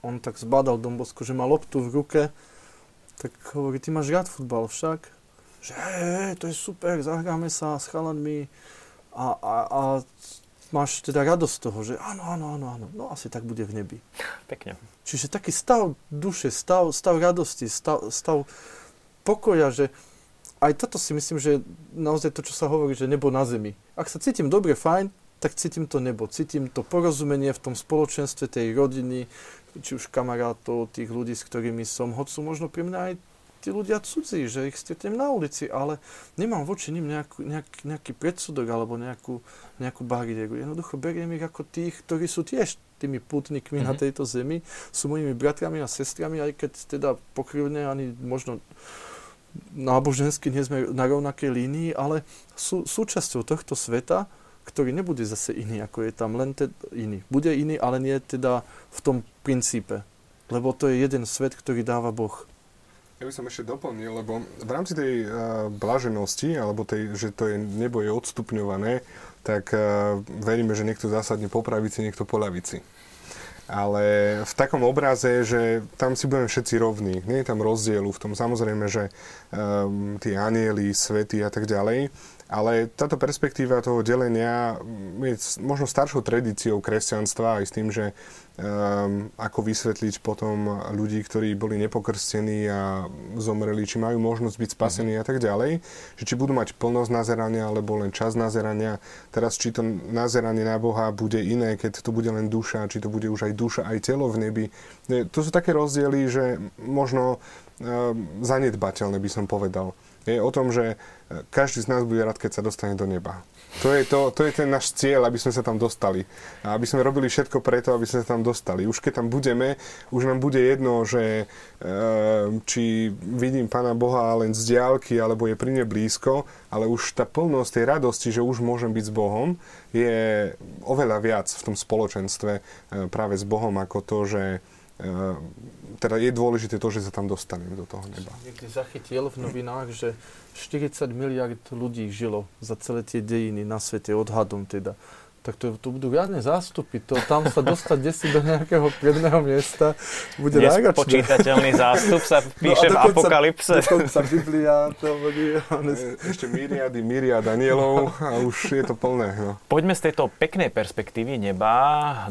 on tak zbadal Dombosko, že má loptu v ruke, tak hovorí, ty máš rád futbal však? Že hej, to je super, zahráme sa s chalanmi a, a, a máš teda radosť z toho, že áno, áno, áno, áno, no asi tak bude v nebi. Pekne. Čiže taký stav duše, stav, stav radosti, stav, stav pokoja, že aj toto si myslím, že naozaj to, čo sa hovorí, že nebo na zemi. Ak sa cítim dobre, fajn, tak cítim to nebo, cítim to porozumenie v tom spoločenstve tej rodiny, či už kamarátov, tých ľudí, s ktorými som, hoď sú možno pri mňa aj tí ľudia cudzí, že ich stretnem na ulici, ale nemám voči ním nejakú, nejak, nejaký predsudok alebo nejakú, nejakú bariéru. Jednoducho beriem ich ako tých, ktorí sú tiež tými putníkmi mm-hmm. na mhm. tejto zemi, sú mojimi bratrami a sestrami, aj keď teda pokrivne ani možno nábožensky nie sme na rovnakej línii, ale sú súčasťou tohto sveta, ktorý nebude zase iný, ako je tam, len teda iný. Bude iný, ale nie teda v tom princípe. Lebo to je jeden svet, ktorý dáva Boh. Ja by som ešte doplnil, lebo v rámci tej uh, blaženosti, alebo tej, že to je, nebo je odstupňované, tak uh, veríme, že niekto zásadne po pravici, niekto po ľavici ale v takom obraze, že tam si budeme všetci rovní. Nie je tam rozdielu v tom. Samozrejme, že um, tí anieli, svety a tak ďalej, ale táto perspektíva toho delenia je možno staršou tradíciou kresťanstva aj s tým, že um, ako vysvetliť potom ľudí, ktorí boli nepokrstení a zomreli, či majú možnosť byť spasení mm-hmm. a tak ďalej, že či budú mať plnosť nazerania alebo len čas nazerania. Teraz, či to nazeranie na Boha bude iné, keď to bude len duša, či to bude už aj duša, aj telo v nebi. To sú také rozdiely, že možno um, zanedbateľné by som povedal je o tom, že e, každý z nás bude rád, keď sa dostane do neba. To je, to, to je ten náš cieľ, aby sme sa tam dostali. A aby sme robili všetko preto, aby sme sa tam dostali. Už keď tam budeme, už nám bude jedno, že e, či vidím Pána Boha len z diálky, alebo je pri mne blízko, ale už tá plnosť tej radosti, že už môžem byť s Bohom, je oveľa viac v tom spoločenstve e, práve s Bohom, ako to, že teda je dôležité to, že sa tam dostanem do toho neba. Niekde zachytil v novinách, že 40 miliard ľudí žilo za celé tie dejiny na svete, odhadom teda tak to, to budú riadne zástupy. To, tam sa dostať desi do nejakého predného miesta bude náročné. Nespočítateľný zástup sa no píše no, dokonca, v apokalypse. Dokonca Biblia to bude... Ešte myriady, myriad anielov a už je to plné. No. Poďme z tejto peknej perspektívy neba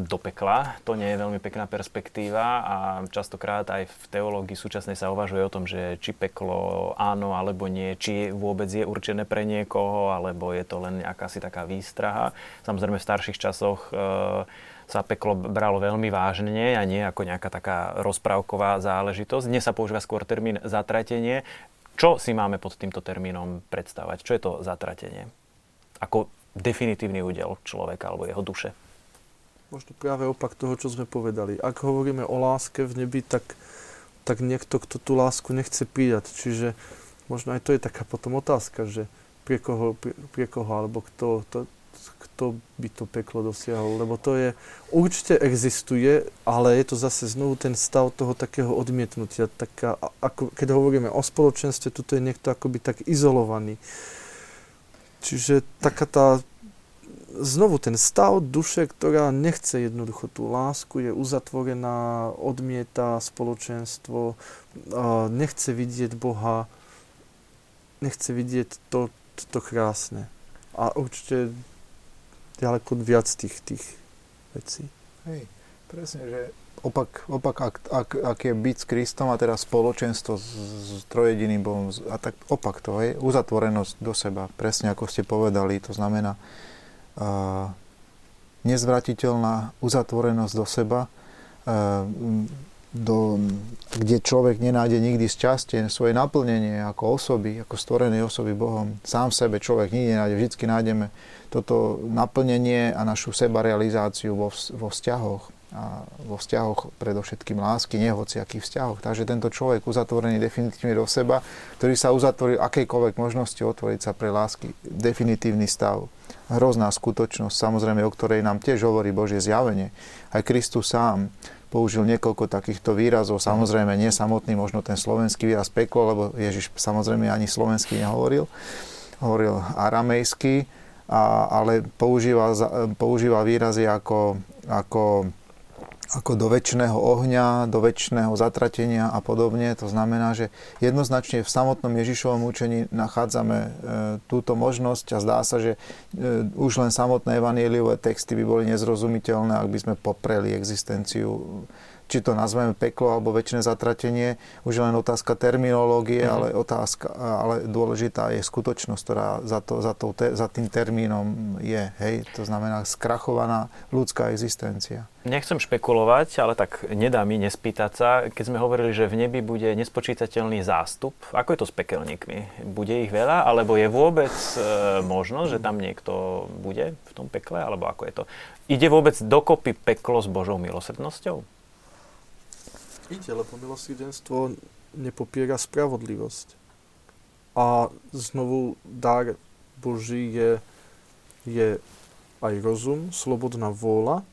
do pekla. To nie je veľmi pekná perspektíva a častokrát aj v teológii súčasnej sa uvažuje o tom, že či peklo áno alebo nie, či vôbec je určené pre niekoho, alebo je to len akási taká výstraha. Samozrejme v starších časoch e, sa peklo bralo veľmi vážne a nie ako nejaká taká rozprávková záležitosť. Dnes sa používa skôr termín zatratenie. Čo si máme pod týmto termínom predstavať? Čo je to zatratenie? Ako definitívny údel človeka alebo jeho duše? Možno práve opak toho, čo sme povedali. Ak hovoríme o láske v nebi, tak, tak niekto, kto tú lásku nechce prijať. Čiže možno aj to je taká potom otázka, že pre koho, pre, pre koho alebo kto, to, kto by to peklo dosiahol. Lebo to je, určite existuje, ale je to zase znovu ten stav toho takého odmietnutia. Taká, ako, keď hovoríme o spoločenstve, tuto je niekto akoby tak izolovaný. Čiže taká tá, znovu ten stav duše, ktorá nechce jednoducho tú lásku, je uzatvorená, odmieta spoločenstvo, nechce vidieť Boha, nechce vidieť to, to krásne. A určite ďaleko viac tých, tých vecí. Hej, presne, že opak, opak ak, ak, ak je byť s Kristom a teda spoločenstvo s, s trojediným Bohom a tak opak to je uzatvorenosť do seba, presne ako ste povedali, to znamená uh, nezvratiteľná uzatvorenosť do seba, uh, do, kde človek nenájde nikdy šťastie, svoje naplnenie ako osoby, ako stvorenej osoby Bohom. Sám v sebe človek nikdy nenájde, vždy nájdeme toto naplnenie a našu sebarealizáciu vo, vo vzťahoch a vo vzťahoch predovšetkým lásky, nie hociakých vzťahoch. Takže tento človek uzatvorený definitívne do seba, ktorý sa uzatvorí akejkoľvek možnosti otvoriť sa pre lásky, definitívny stav. Hrozná skutočnosť, samozrejme, o ktorej nám tiež hovorí Božie zjavenie. Aj Kristus sám použil niekoľko takýchto výrazov, samozrejme nie samotný, možno ten slovenský výraz peklo, lebo Ježiš samozrejme ani slovenský nehovoril, hovoril aramejsky, a, ale používa, používa výrazy ako, ako ako do väčšného ohňa, do väčšného zatratenia a podobne. To znamená, že jednoznačne v samotnom Ježišovom učení nachádzame e, túto možnosť a zdá sa, že e, už len samotné evanieliové texty by boli nezrozumiteľné, ak by sme popreli existenciu či to nazveme peklo alebo väčšie zatratenie, už len otázka terminológie, mm-hmm. ale, otázka, ale dôležitá je skutočnosť, ktorá za, to, za, to, za tým termínom je. Hej? To znamená skrachovaná ľudská existencia. Nechcem špekulovať, ale tak nedá mi nespýtať sa, keď sme hovorili, že v nebi bude nespočítateľný zástup, ako je to s pekelníkmi? Bude ich veľa, alebo je vôbec e, možnosť, že tam niekto bude v tom pekle, alebo ako je to? Ide vôbec dokopy peklo s Božou milosrdnosťou? Ide, lebo milosrdenstvo nepopiera spravodlivosť. A znovu dar Boží je, je aj rozum, slobodná vôľa.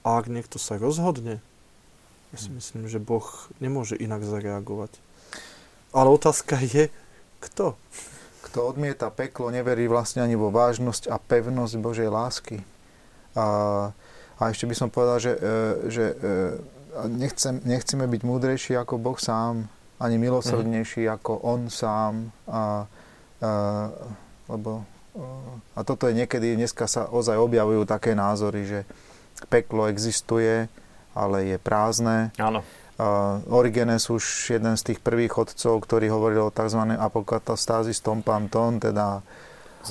A ak niekto sa rozhodne, ja si myslím, že Boh nemôže inak zareagovať. Ale otázka je, kto? Kto odmieta peklo, neverí vlastne ani vo vážnosť a pevnosť Božej lásky. A, a ešte by som povedal, že, e, že e, nechcem, nechceme byť múdrejší ako Boh sám, ani milosrdnejší mm. ako On sám. A, a, lebo, a toto je niekedy, dneska sa ozaj objavujú také názory, že peklo existuje, ale je prázdne. Áno. Uh, Origenes už jeden z tých prvých odcov, ktorý hovoril o tzv. apokatastázi stompanton, teda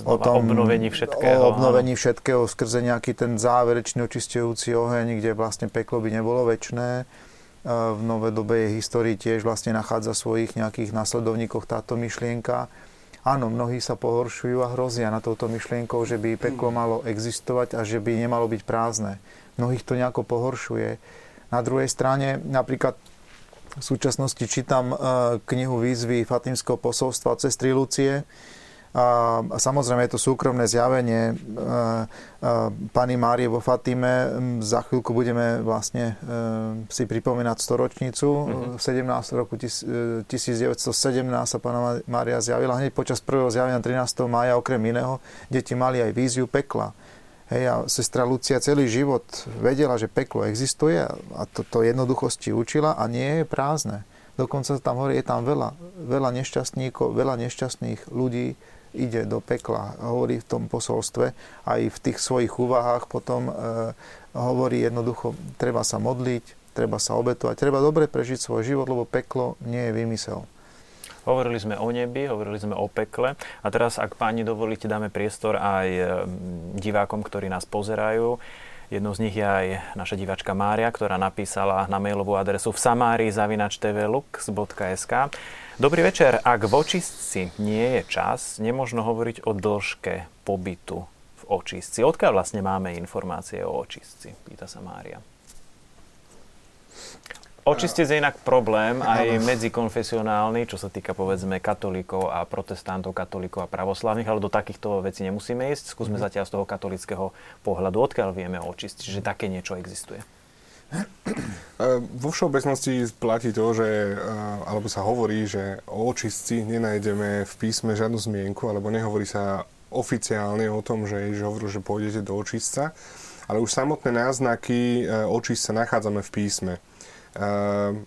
o tom obnovení všetkého. O obnovení áno. všetkého skrze nejaký ten záverečný očistujúci oheň, kde vlastne peklo by nebolo väčné. V novodobej histórii tiež vlastne nachádza svojich nejakých následovníkoch táto myšlienka. Áno, mnohí sa pohoršujú a hrozia na touto myšlienkou, že by peklo malo existovať a že by nemalo byť prázdne. Mnohých to nejako pohoršuje. Na druhej strane, napríklad v súčasnosti čítam knihu výzvy Fatimského posolstva cez Lucie, a, a samozrejme je to súkromné zjavenie. Pani Márie vo Fatime, za chvíľku budeme vlastne e, si pripomínať storočnicu. Mm-hmm. V 17. roku 1917 sa Pána Mária zjavila. Hneď počas prvého zjavenia 13. mája okrem iného deti mali aj víziu pekla. Hej, a sestra Lucia celý život vedela, že peklo existuje a to, to jednoduchosti učila a nie je prázdne. Dokonca tam hovorí, je tam veľa, veľa nešťastníkov, veľa nešťastných ľudí, ide do pekla. Hovorí v tom posolstve, aj v tých svojich úvahách potom e, hovorí jednoducho, treba sa modliť, treba sa obetovať, treba dobre prežiť svoj život, lebo peklo nie je vymysel. Hovorili sme o nebi, hovorili sme o pekle a teraz, ak páni dovolíte, dáme priestor aj e, divákom, ktorí nás pozerajú. Jednou z nich je aj naša divačka Mária, ktorá napísala na mailovú adresu v samári zavinačtvlux.sk. Dobrý večer. Ak v očistci nie je čas, nemožno hovoriť o dĺžke pobytu v očistci. Odkiaľ vlastne máme informácie o očistci? Pýta sa Mária. Očistec je inak problém aj medzikonfesionálny, čo sa týka povedzme katolíkov a protestantov, katolíkov a pravoslavných, ale do takýchto vecí nemusíme ísť. Skúsme mm-hmm. zatiaľ z toho katolického pohľadu, odkiaľ vieme o očistci, že také niečo existuje. Vo všeobecnosti platí to, že, alebo sa hovorí, že o očistci nenájdeme v písme žiadnu zmienku, alebo nehovorí sa oficiálne o tom, že Ježiš hovoril, že pôjdete do očistca, ale už samotné náznaky očistca nachádzame v písme. Ehm,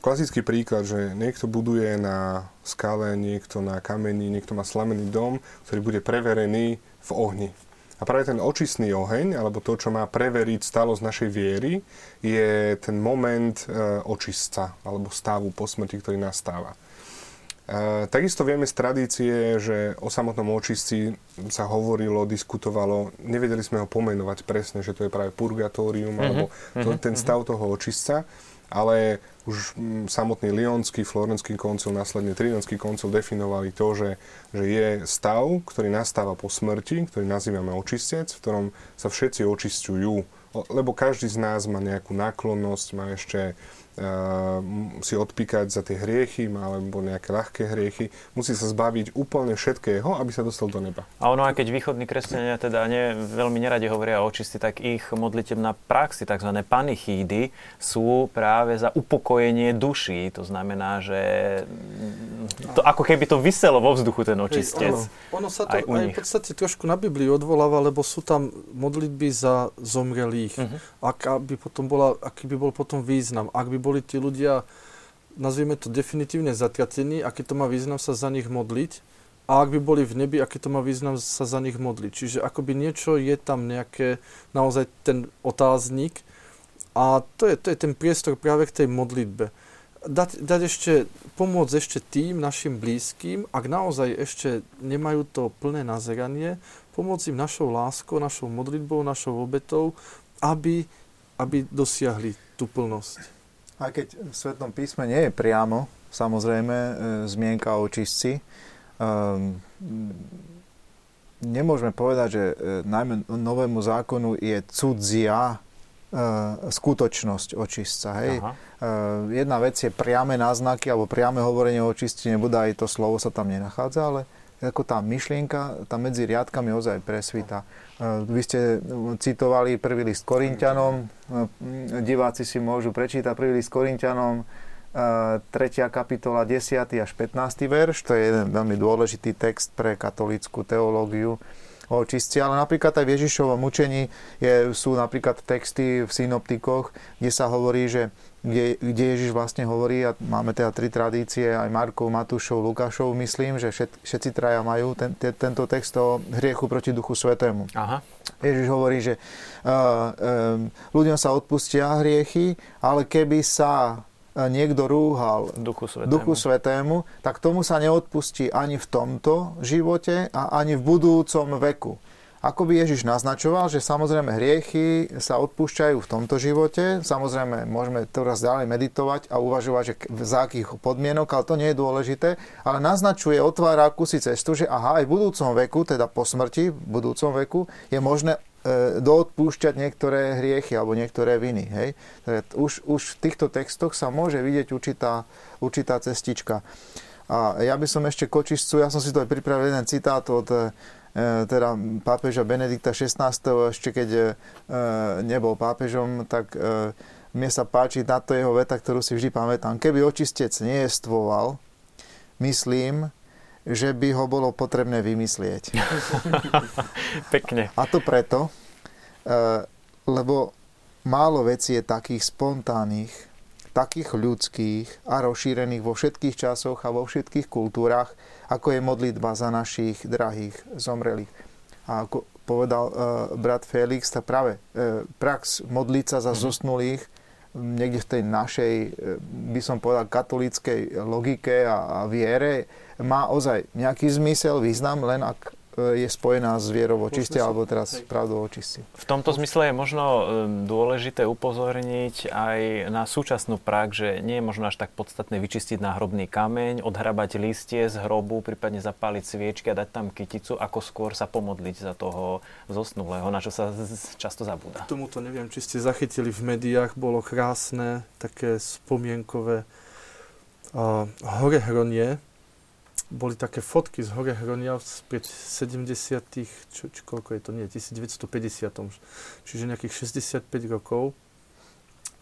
klasický príklad, že niekto buduje na skale, niekto na kameni, niekto má slamený dom, ktorý bude preverený v ohni. A práve ten očistný oheň, alebo to, čo má preveriť stalosť našej viery, je ten moment e, očistca, alebo stavu po smrti, ktorý nastáva. E, takisto vieme z tradície, že o samotnom očistci sa hovorilo, diskutovalo, nevedeli sme ho pomenovať presne, že to je práve purgatórium, mm-hmm. alebo to, mhm, ten mhm. stav toho očistca, ale už mm, samotný Lyonský, Florenský koncil, následne Trinonský koncil definovali to, že, že je stav, ktorý nastáva po smrti, ktorý nazývame očistec, v ktorom sa všetci očisťujú, lebo každý z nás má nejakú náklonnosť, má ešte si odpíkať za tie hriechy, alebo nejaké ľahké hriechy. Musí sa zbaviť úplne všetkého, aby sa dostal do neba. A ono, aj keď východní kresťania teda nie, veľmi neradi hovoria o očistí, tak ich modlitebná praxi, tzv. panichídy, sú práve za upokojenie duší. To znamená, že to, ako keby to vyselo vo vzduchu ten očistec. Hej, ono, ono sa to aj, aj v podstate trošku na Biblii odvoláva, lebo sú tam modlitby za zomrelých. Uh-huh. Ak, by potom bola, aký by bol potom význam. Ak by boli tí ľudia, nazvieme to definitívne zatratení, aký to má význam sa za nich modliť. A ak by boli v nebi, aký to má význam sa za nich modliť. Čiže akoby niečo je tam nejaké, naozaj ten otáznik. A to je, to je ten priestor práve k tej modlitbe. Dať, dať ešte, pomôcť ešte tým našim blízkym, ak naozaj ešte nemajú to plné nazeranie, pomôcť im našou láskou, našou modlitbou, našou obetou, aby, aby dosiahli tú plnosť. Aj keď v Svetom písme nie je priamo, samozrejme, e, zmienka o čistci, um, nemôžeme povedať, že e, najmä novému zákonu je cudzia uh, skutočnosť očistca. Hej? Uh, jedna vec je priame náznaky alebo priame hovorenie o očistci, nebude aj to slovo sa tam nenachádza, ale ako tá myšlienka, tá medzi riadkami ozaj presvíta. Vy ste citovali prvý list Korintianom. Diváci si môžu prečítať prvý list Korintianom, 3. kapitola, 10. až 15. verš. To je jeden veľmi dôležitý text pre katolícku teológiu o očistci, ale napríklad aj v Ježišovom učení je, sú napríklad texty v synoptikoch, kde sa hovorí, že kde, kde Ježiš vlastne hovorí, a máme teda tri tradície, aj Markov, Matúšov, Lukášov, myslím, že všet, všetci traja majú ten, ten, tento text o hriechu proti Duchu Svetému. Aha. Ježiš hovorí, že uh, um, ľuďom sa odpustia hriechy, ale keby sa niekto rúhal Duchu Svetému. Duchu Svetému, tak tomu sa neodpustí ani v tomto živote a ani v budúcom veku. Ako by Ježiš naznačoval, že samozrejme hriechy sa odpúšťajú v tomto živote, samozrejme môžeme teraz ďalej meditovať a uvažovať, že za akých podmienok, ale to nie je dôležité, ale naznačuje, otvára akúsi cestu, že aha, aj v budúcom veku, teda po smrti, v budúcom veku, je možné e, doodpúšťať niektoré hriechy alebo niektoré viny. Hej? Už, už v týchto textoch sa môže vidieť určitá, určitá cestička. A ja by som ešte kočiscu, ja som si to aj pripravil jeden citát od teda pápeža Benedikta XVI, ešte keď e, nebol pápežom, tak e, mne sa páči táto jeho veta, ktorú si vždy pamätám. Keby očistec nejestvoval, myslím, že by ho bolo potrebné vymyslieť. Pekne. A to preto, lebo málo vecí je takých spontánnych, takých ľudských a rozšírených vo všetkých časoch a vo všetkých kultúrach, ako je modlitba za našich drahých zomrelých. A ako povedal uh, brat Felix, tak práve uh, prax modliť sa za mm-hmm. zosnulých niekde v tej našej, by som povedal, katolíckej logike a, a viere má ozaj nejaký zmysel, význam, len ak je spojená s vierou očistí, alebo teraz s pravdou očistí. V tomto zmysle je možno um, dôležité upozorniť aj na súčasnú prax, že nie je možno až tak podstatné vyčistiť náhrobný kameň, odhrabať listie z hrobu, prípadne zapáliť sviečky a dať tam kyticu, ako skôr sa pomodliť za toho zosnulého, na čo sa často zabúda. K tomuto neviem, či ste zachytili v médiách, bolo krásne, také spomienkové uh, horehronie, boli také fotky z Hore Hronia pred 70 čo, čo, koľko je to, nie, 1950, čiže nejakých 65 rokov,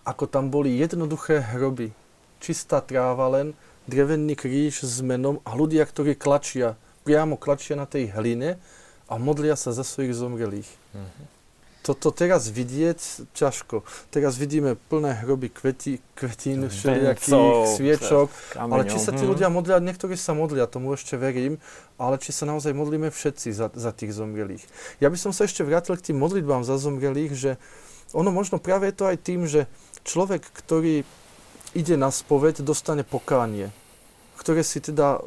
ako tam boli jednoduché hroby, čistá tráva len, drevený kríž s menom a ľudia, ktorí klačia, priamo klačia na tej hline a modlia sa za svojich zomrelých. Mm-hmm toto teraz vidieť ťažko. Teraz vidíme plné hroby kvetí, kvetín, všelijakých sviečok, kameňom. ale či sa tí mhm. ľudia modlia, niektorí sa modlia, tomu ešte verím, ale či sa naozaj modlíme všetci za, za tých zomrelých. Ja by som sa ešte vrátil k tým modlitbám za zomrelých, že ono možno práve je to aj tým, že človek, ktorý ide na spoveď, dostane pokánie, ktoré si teda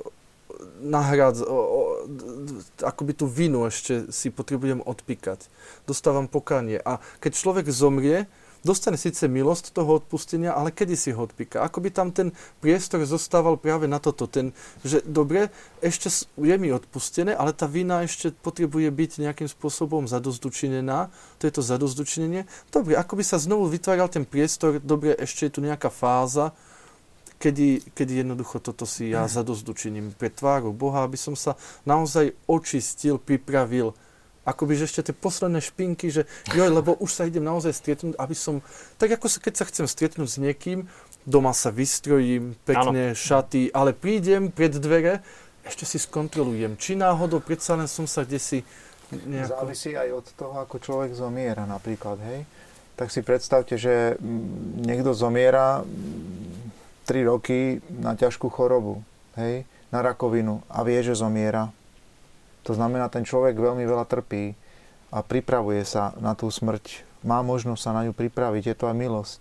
nahrad, akoby tú vinu ešte si potrebujem odpíkať. Dostávam pokánie. A keď človek zomrie, dostane síce milosť toho odpustenia, ale kedy si ho odpíka? Ako by tam ten priestor zostával práve na toto. Ten, že dobre, ešte je mi odpustené, ale tá vina ešte potrebuje byť nejakým spôsobom zadozdučinená. To je to zadozdučinenie. Dobre, ako by sa znovu vytváral ten priestor, dobre, ešte je tu nejaká fáza, kedy, kedy jednoducho toto si ja mhm. zadozdučiním pre tváru Boha, aby som sa naozaj očistil, pripravil, akoby, že ešte tie posledné špinky, že joj, lebo už sa idem naozaj stretnúť, aby som, tak ako sa, keď sa chcem stretnúť s niekým, doma sa vystrojím, pekne, ano. šaty, ale prídem pred dvere, ešte si skontrolujem, či náhodou predsa len som sa kde si nejako... Závisí aj od toho, ako človek zomiera napríklad, hej? Tak si predstavte, že niekto zomiera 3 roky na ťažkú chorobu, hej, na rakovinu a vie, že zomiera. To znamená, ten človek veľmi veľa trpí a pripravuje sa na tú smrť. Má možnosť sa na ňu pripraviť, je to aj milosť.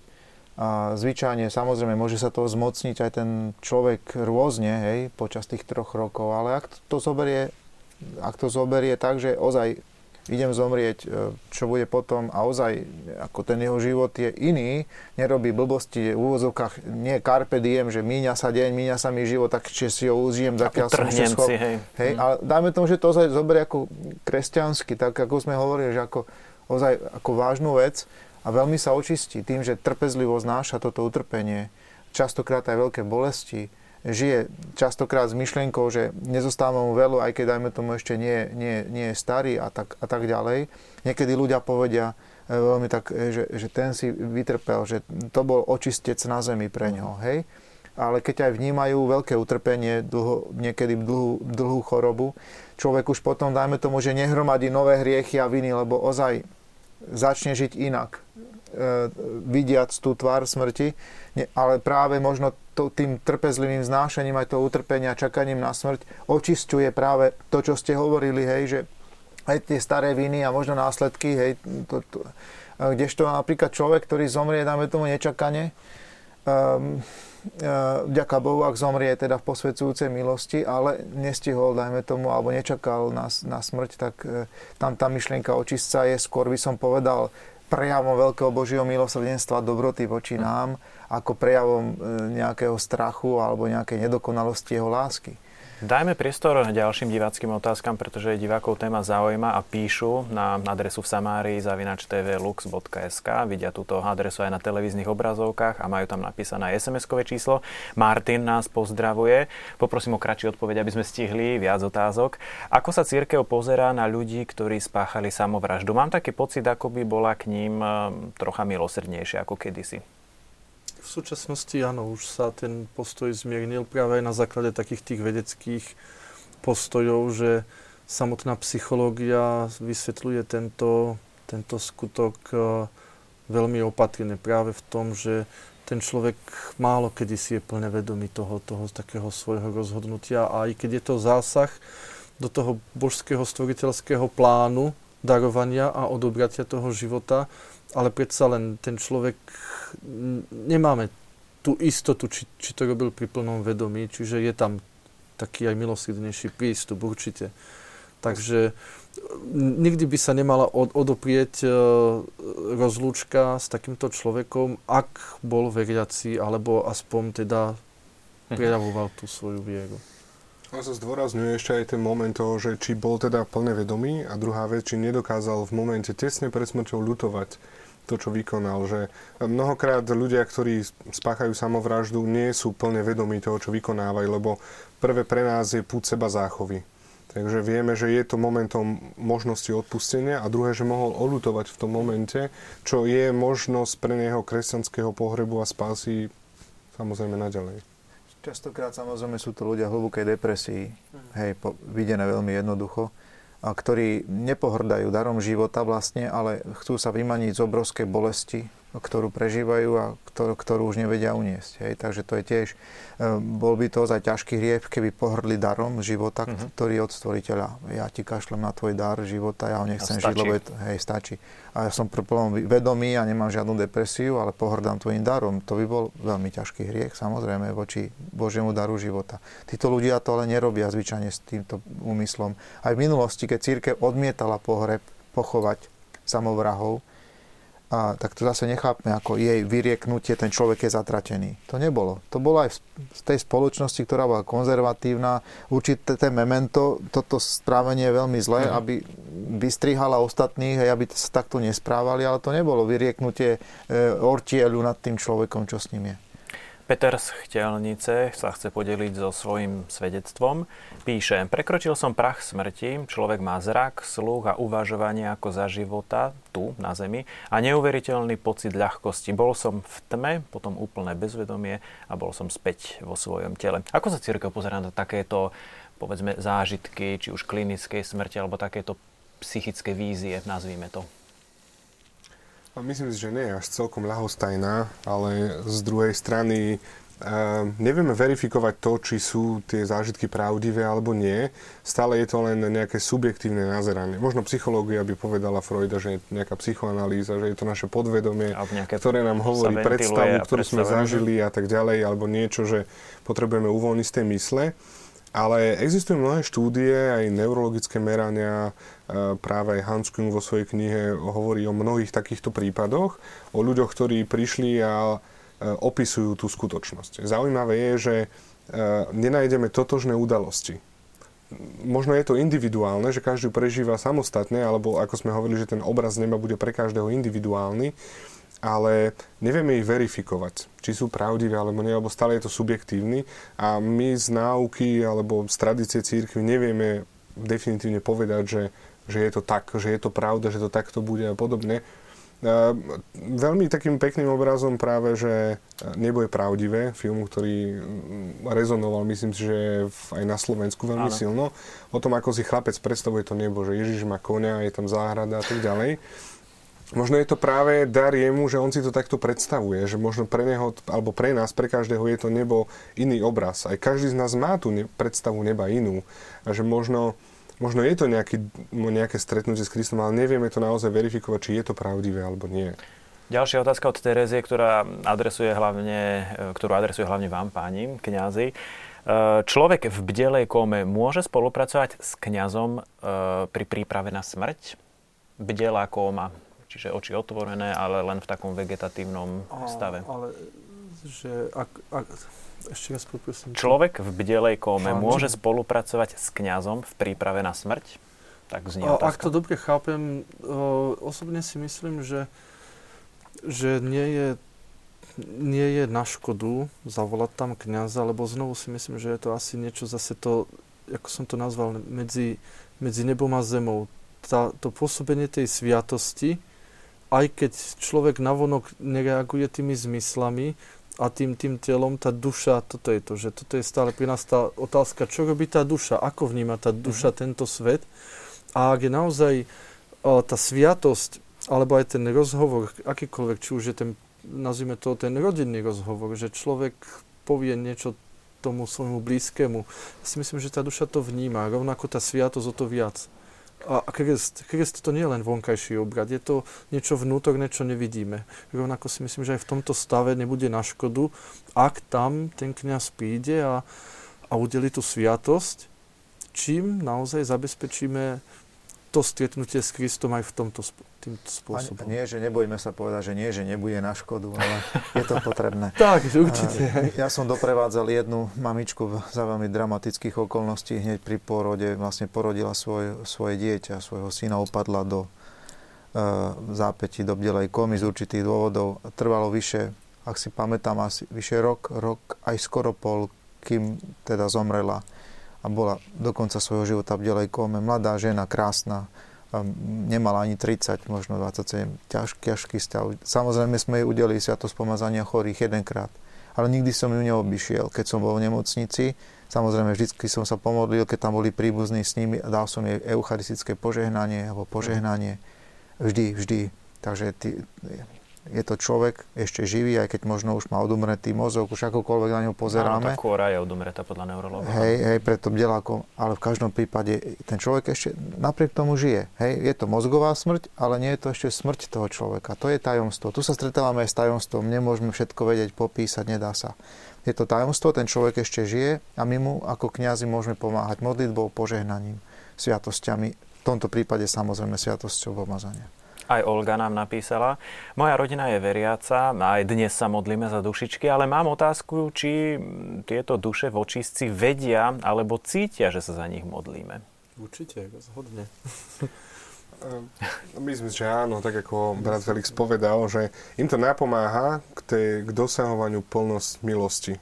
A zvyčajne, samozrejme, môže sa toho zmocniť aj ten človek rôzne, hej, počas tých troch rokov, ale ak to zoberie, ak to zoberie tak, že ozaj idem zomrieť, e, čo bude potom a ozaj, ako ten jeho život je iný, nerobí blbosti v úvozovkách, nie carpe diem, že míňa sa deň, míňa sa mi život, tak či si ho užijem, zakiaľ som ešte schop... hej. hej mm. Ale dajme tomu, že to ozaj zoberie ako kresťansky, tak ako sme hovorili, že ako, ozaj ako vážnu vec a veľmi sa očistí tým, že trpezlivo znáša toto utrpenie, častokrát aj veľké bolesti, žije častokrát s myšlienkou, že nezostáva mu veľa, aj keď dajme tomu ešte nie, nie, nie je starý a tak, a tak ďalej. Niekedy ľudia povedia e, veľmi tak, e, že, že ten si vytrpel, že to bol očistec na zemi pre ňoho, hej? Ale keď aj vnímajú veľké utrpenie, dlho, niekedy dlhú, dlhú chorobu, človek už potom, dajme tomu, že nehromadí nové hriechy a viny, lebo ozaj začne žiť inak, vidiac tú tvár smrti, ale práve možno tým trpezlivým znášaním aj toho utrpenia, čakaním na smrť očisťuje práve to, čo ste hovorili, hej, že aj tie staré viny a možno následky, hej, to, to, kdežto napríklad človek, ktorý zomrie, dáme tomu nečakane, um, vďaka Bohu, ak zomrie teda v posvedzujúcej milosti, ale nestihol, dajme tomu, alebo nečakal na, na smrť, tak e, tam tá myšlienka očistca je skôr, by som povedal, prejavom veľkého Božieho milosrdenstva, dobroty voči nám, ako prejavom e, nejakého strachu alebo nejakej nedokonalosti jeho lásky. Dajme priestor ďalším diváckým otázkam, pretože divákov téma zaujíma a píšu na adresu v Samárii zavinač tvlux.sk. Vidia túto adresu aj na televíznych obrazovkách a majú tam napísané SMS-kové číslo. Martin nás pozdravuje. Poprosím o kratší odpoveď, aby sme stihli viac otázok. Ako sa církev pozerá na ľudí, ktorí spáchali samovraždu? Mám taký pocit, ako by bola k ním e, trocha milosrdnejšia ako kedysi. Súčasnosti áno, už sa ten postoj zmiernil práve aj na základe takých tých vedeckých postojov, že samotná psychológia vysvetľuje tento, tento skutok e, veľmi opatrne práve v tom, že ten človek málo kedy si je plne vedomý toho, toho takého svojho rozhodnutia. A aj keď je to zásah do toho božského stvoriteľského plánu darovania a odobratia toho života, ale predsa len ten človek, nemáme tú istotu, či, či to robil pri plnom vedomí, čiže je tam taký aj milosrdnejší prístup určite. Takže nikdy by sa nemala od, odoprieť e, rozlúčka s takýmto človekom, ak bol veriaci, alebo aspoň teda mhm. prejavoval tú svoju vieru. A sa zdôrazňuje ešte aj ten moment toho, že či bol teda plne vedomý a druhá vec, či nedokázal v momente tesne pred smrťou ľutovať to, čo vykonal. Že mnohokrát ľudia, ktorí spáchajú samovraždu, nie sú plne vedomí toho, čo vykonávajú, lebo prvé pre nás je púd seba záchovy. Takže vieme, že je to momentom možnosti odpustenia a druhé, že mohol olutovať v tom momente, čo je možnosť pre neho kresťanského pohrebu a spásy samozrejme naďalej. Častokrát samozrejme sú to ľudia v hlbokej depresii, mhm. hej, po, videné veľmi jednoducho, ktorí nepohrdajú darom života vlastne, ale chcú sa vymaniť z obrovskej bolesti, ktorú prežívajú a ktorú, ktorú už nevedia uniesť. Hej. Takže to je tiež, e, bol by to za ťažký hriech, keby pohrdli darom života, uh-huh. ktorý od stvoriteľa. Ja ti kašlem na tvoj dar života, ja ho nechcem žiť, lebo je hej, stačí. A ja som plnom vedomý a nemám žiadnu depresiu, ale pohrdám tvojim darom. To by bol veľmi ťažký hriech, samozrejme, voči Božiemu daru života. Títo ľudia to ale nerobia zvyčajne s týmto úmyslom. Aj v minulosti, keď církev odmietala pohreb, pochovať samovrahov, a tak to zase nechápme ako jej vyrieknutie, ten človek je zatratený. To nebolo. To bolo aj z tej spoločnosti, ktorá bola konzervatívna. Určité ten memento, toto správanie je veľmi zlé, mm. aby vystrihala ostatných, a aby sa takto nesprávali, ale to nebolo vyrieknutie e, ortieľu nad tým človekom, čo s ním je. Peter z Chtelnice sa chce podeliť so svojím svedectvom. Píše, prekročil som prach smrti, človek má zrak, sluch a uvažovanie ako za života tu na zemi a neuveriteľný pocit ľahkosti. Bol som v tme, potom úplné bezvedomie a bol som späť vo svojom tele. Ako sa církev pozerá na takéto povedzme zážitky, či už klinickej smrti alebo takéto psychické vízie, nazvíme to? A myslím si, že nie je až celkom ľahostajná, ale z druhej strany uh, nevieme verifikovať to, či sú tie zážitky pravdivé alebo nie. Stále je to len nejaké subjektívne nazeranie. Možno psychológia by povedala Freuda, že je nejaká psychoanalýza, že je to naše podvedomie, ktoré nám hovorí predstavu, ktorú sme zažili a tak ďalej, alebo niečo, že potrebujeme uvoľniť z tej mysle. Ale existujú mnohé štúdie, aj neurologické merania, e, práve aj Hans Kuhn vo svojej knihe hovorí o mnohých takýchto prípadoch, o ľuďoch, ktorí prišli a e, opisujú tú skutočnosť. Zaujímavé je, že e, nenájdeme totožné udalosti. Možno je to individuálne, že každý prežíva samostatne, alebo ako sme hovorili, že ten obraz neba bude pre každého individuálny, ale nevieme ich verifikovať, či sú pravdivé alebo nie, alebo stále je to subjektívny a my z náuky alebo z tradície církvy nevieme definitívne povedať, že, že je to tak, že je to pravda, že to takto bude a podobne. A veľmi takým pekným obrazom práve, že Nebo je pravdivé, film, ktorý rezonoval, myslím si, že aj na Slovensku veľmi Áno. silno, o tom, ako si chlapec predstavuje to nebo, že Ježiš má konia, je tam záhrada a tak ďalej. Možno je to práve dar jemu, že on si to takto predstavuje, že možno pre neho, alebo pre nás, pre každého je to nebo iný obraz. Aj každý z nás má tú predstavu neba inú. A že možno, možno je to nejaký, nejaké stretnutie s Kristom, ale nevieme to naozaj verifikovať, či je to pravdivé alebo nie. Ďalšia otázka od Terezie, ktorá adresuje hlavne, ktorú adresuje hlavne vám, páni, kňazi. E, človek v bdelej kome môže spolupracovať s kňazom e, pri príprave na smrť? Bdelá kóma, čiže oči otvorené, ale len v takom vegetatívnom a, stave. Ale že ak, ak, ešte raz poprosím. Človek v bdelej kóme môže spolupracovať s kňazom v príprave na smrť? Tak znie a, Ak to dobre chápem, o, osobne si myslím, že, že nie je nie je na škodu zavolať tam kňaza, lebo znovu si myslím, že je to asi niečo zase to, ako som to nazval, medzi, medzi nebom a zemou. Tá, to pôsobenie tej sviatosti, aj keď človek navonok nereaguje tými zmyslami a tým, tým telom, tá duša, toto je to, že toto je stále pri nás tá otázka, čo robí tá duša, ako vníma tá duša mm-hmm. tento svet a ak je naozaj o, tá sviatosť, alebo aj ten rozhovor, akýkoľvek, či už je ten, nazvime to ten rodinný rozhovor, že človek povie niečo tomu svojmu blízkému. Ja si myslím, že tá duša to vníma, rovnako tá sviatosť o to viac. A krst, krst to nie je len vonkajší obrad, je to niečo vnútorné, čo nevidíme. Rovnako si myslím, že aj v tomto stave nebude na škodu, ak tam ten kniaz príde a, a udeli tú sviatosť čím naozaj zabezpečíme to stretnutie s Kristom aj v tomto týmto spôsobom. A nie, že nebojme sa povedať, že nie, že nebude na škodu, ale je to potrebné. tak, určite. Ja som doprevádzal jednu mamičku za veľmi dramatických okolností. Hneď pri porode vlastne porodila svoj, svoje dieťa, svojho syna, upadla do uh, zápäti, do bdelej komy z určitých dôvodov. Trvalo vyše, ak si pamätám, asi vyše rok, rok, aj skoro pol, kým teda zomrela a bola do konca svojho života v bdelej kome. Mladá žena, krásna, nemala ani 30, možno 27, ťažký, ťažký stav. Samozrejme sme jej udelili sviatosť pomazania chorých jedenkrát, ale nikdy som ju neobyšiel, keď som bol v nemocnici. Samozrejme, vždy som sa pomodlil, keď tam boli príbuzní s nimi a dal som jej eucharistické požehnanie alebo požehnanie. Vždy, vždy. Takže ty, je to človek ešte živý, aj keď možno už má odumretý mozog, už akokoľvek na ňo pozeráme. Áno, tá kôra je odumretá podľa neurologa. Hej, hej, preto bdelákom, ale v každom prípade ten človek ešte napriek tomu žije. Hej, je to mozgová smrť, ale nie je to ešte smrť toho človeka. To je tajomstvo. Tu sa stretávame aj s tajomstvom, nemôžeme všetko vedieť, popísať, nedá sa. Je to tajomstvo, ten človek ešte žije a my mu ako kňazi môžeme pomáhať modlitbou, požehnaním, sviatosťami, v tomto prípade samozrejme sviatosťou pomazania. Aj Olga nám napísala. Moja rodina je veriaca, aj dnes sa modlíme za dušičky, ale mám otázku, či tieto duše v očistci vedia alebo cítia, že sa za nich modlíme. Určite, zhodne. Myslím, že áno, tak ako brat Felix povedal, že im to napomáha k, tej, k dosahovaniu plnosť milosti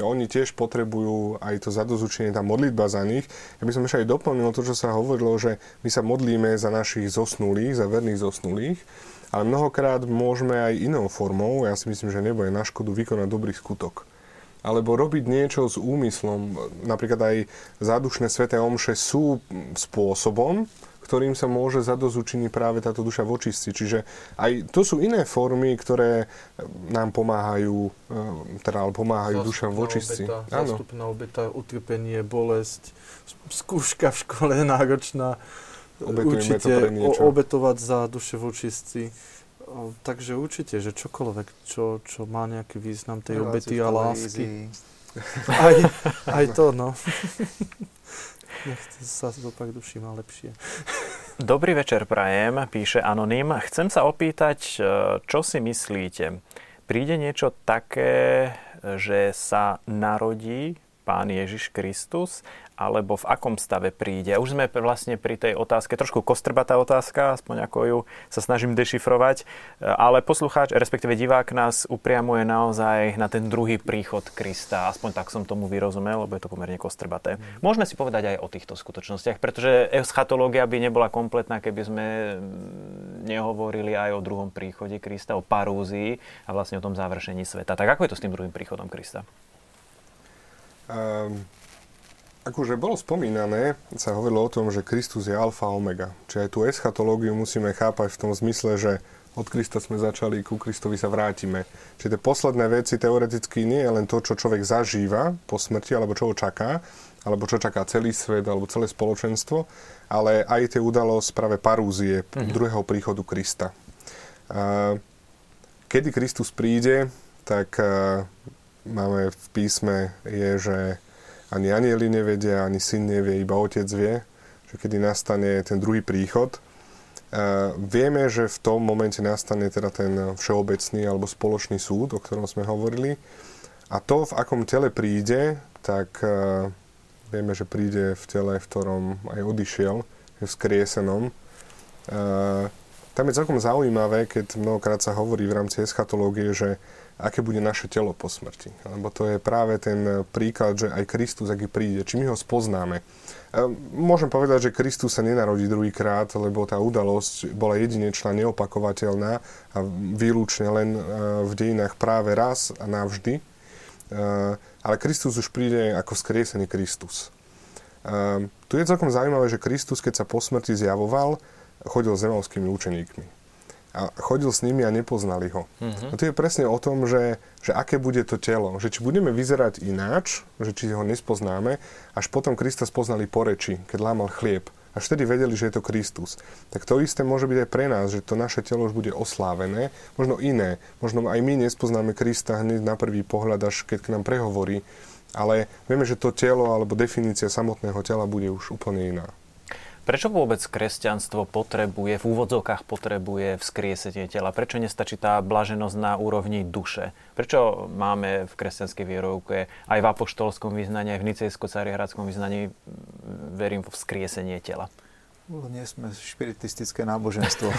oni tiež potrebujú aj to zadozučenie, tá modlitba za nich. Ja by som ešte aj doplnil to, čo sa hovorilo, že my sa modlíme za našich zosnulých, za verných zosnulých, ale mnohokrát môžeme aj inou formou, ja si myslím, že nebo je na škodu vykonať dobrý skutok. Alebo robiť niečo s úmyslom. Napríklad aj zádušné sveté omše sú spôsobom, ktorým sa môže zadozučiniť práve táto duša v očistci. Čiže aj to sú iné formy, ktoré nám pomáhajú, e, teda pomáhajú duša v očistci. Obeta, zástupná obeta, utrpenie, bolesť, skúška v škole náročná. Obetujeme určite to obetovať za duše v očistci. Takže určite, že čokoľvek, čo, čo má nejaký význam tej obety a lásky. Aj, aj to, no. Nech sa zopak duši má lepšie. Dobrý večer, Prajem, píše Anonym. Chcem sa opýtať, e, čo si myslíte? Príde niečo také, že sa narodí Pán Ježiš Kristus alebo v akom stave príde. Už sme vlastne pri tej otázke, trošku kostrbatá otázka, aspoň ako ju sa snažím dešifrovať, ale poslucháč, respektíve divák nás upriamuje naozaj na ten druhý príchod Krista. Aspoň tak som tomu vyrozumel, lebo je to pomerne kostrbaté. Môžeme si povedať aj o týchto skutočnostiach, pretože eschatológia by nebola kompletná, keby sme nehovorili aj o druhom príchode Krista, o parúzii a vlastne o tom završení sveta. Tak ako je to s tým druhým príchodom Krista? Um Akože bolo spomínané, sa hovorilo o tom, že Kristus je alfa a omega. Čiže aj tú eschatológiu musíme chápať v tom zmysle, že od Krista sme začali, ku Kristovi sa vrátime. Čiže tie posledné veci teoreticky nie je len to, čo človek zažíva po smrti, alebo čo ho čaká, alebo čo čaká celý svet, alebo celé spoločenstvo, ale aj tie udalosť práve parúzie mm-hmm. druhého príchodu Krista. Kedy Kristus príde, tak máme v písme je, že ani anieli nevedia, ani syn nevie, iba otec vie, že kedy nastane ten druhý príchod. Uh, vieme, že v tom momente nastane teda ten všeobecný alebo spoločný súd, o ktorom sme hovorili. A to, v akom tele príde, tak uh, vieme, že príde v tele, v ktorom aj odišiel, v skriesenom. Uh, tam je celkom zaujímavé, keď mnohokrát sa hovorí v rámci eschatológie, že aké bude naše telo po smrti. Lebo to je práve ten príklad, že aj Kristus, aký príde, či my ho spoznáme. Môžem povedať, že Kristus sa nenarodí druhýkrát, lebo tá udalosť bola jedinečná, neopakovateľná a výlučne len v dejinách práve raz a navždy. Ale Kristus už príde ako skriesený Kristus. Tu je celkom zaujímavé, že Kristus, keď sa po smrti zjavoval, chodil s emovskými učeníkmi a chodil s nimi a nepoznali ho. Uh-huh. A to je presne o tom, že, že aké bude to telo. Že či budeme vyzerať ináč, že či ho nespoznáme, až potom Krista spoznali po reči, keď lámal chlieb. Až vtedy vedeli, že je to Kristus. Tak to isté môže byť aj pre nás, že to naše telo už bude oslávené, možno iné. Možno aj my nespoznáme Krista hneď na prvý pohľad, až keď k nám prehovorí Ale vieme, že to telo alebo definícia samotného tela bude už úplne iná. Prečo vôbec kresťanstvo potrebuje, v úvodzovkách potrebuje vzkriesenie tela? Prečo nestačí tá blaženosť na úrovni duše? Prečo máme v kresťanskej vierovke aj v apoštolskom vyznaní, aj v nicejsko-carihradskom vyznaní verím vo vzkriesenie tela? No, nie sme špiritistické náboženstvo.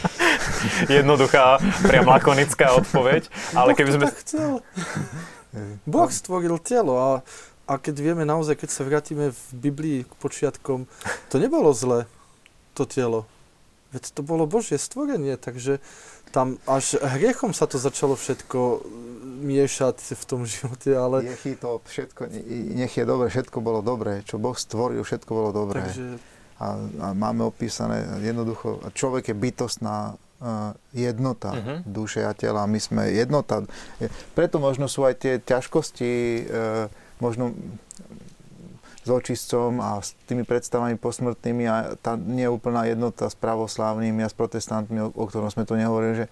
Jednoduchá, priam lakonická odpoveď. Ale keby sme... chcel. Boh stvoril telo a a keď vieme naozaj, keď sa vrátime v Biblii k počiatkom, to nebolo zle, to telo. Veď to bolo Božie stvorenie, takže tam až hriechom sa to začalo všetko miešať v tom živote, ale... Nech to všetko, nech je dobre, všetko bolo dobré. Čo Boh stvoril, všetko bolo dobré. Takže... A, a máme opísané jednoducho, človek je bytostná uh, jednota uh-huh. duše a tela. My sme jednota. Preto možno sú aj tie ťažkosti uh, možno s očistcom a s tými predstavami posmrtnými a tá neúplná jednota s pravoslávnymi a s protestantmi, o, o ktorom sme tu nehovorili, že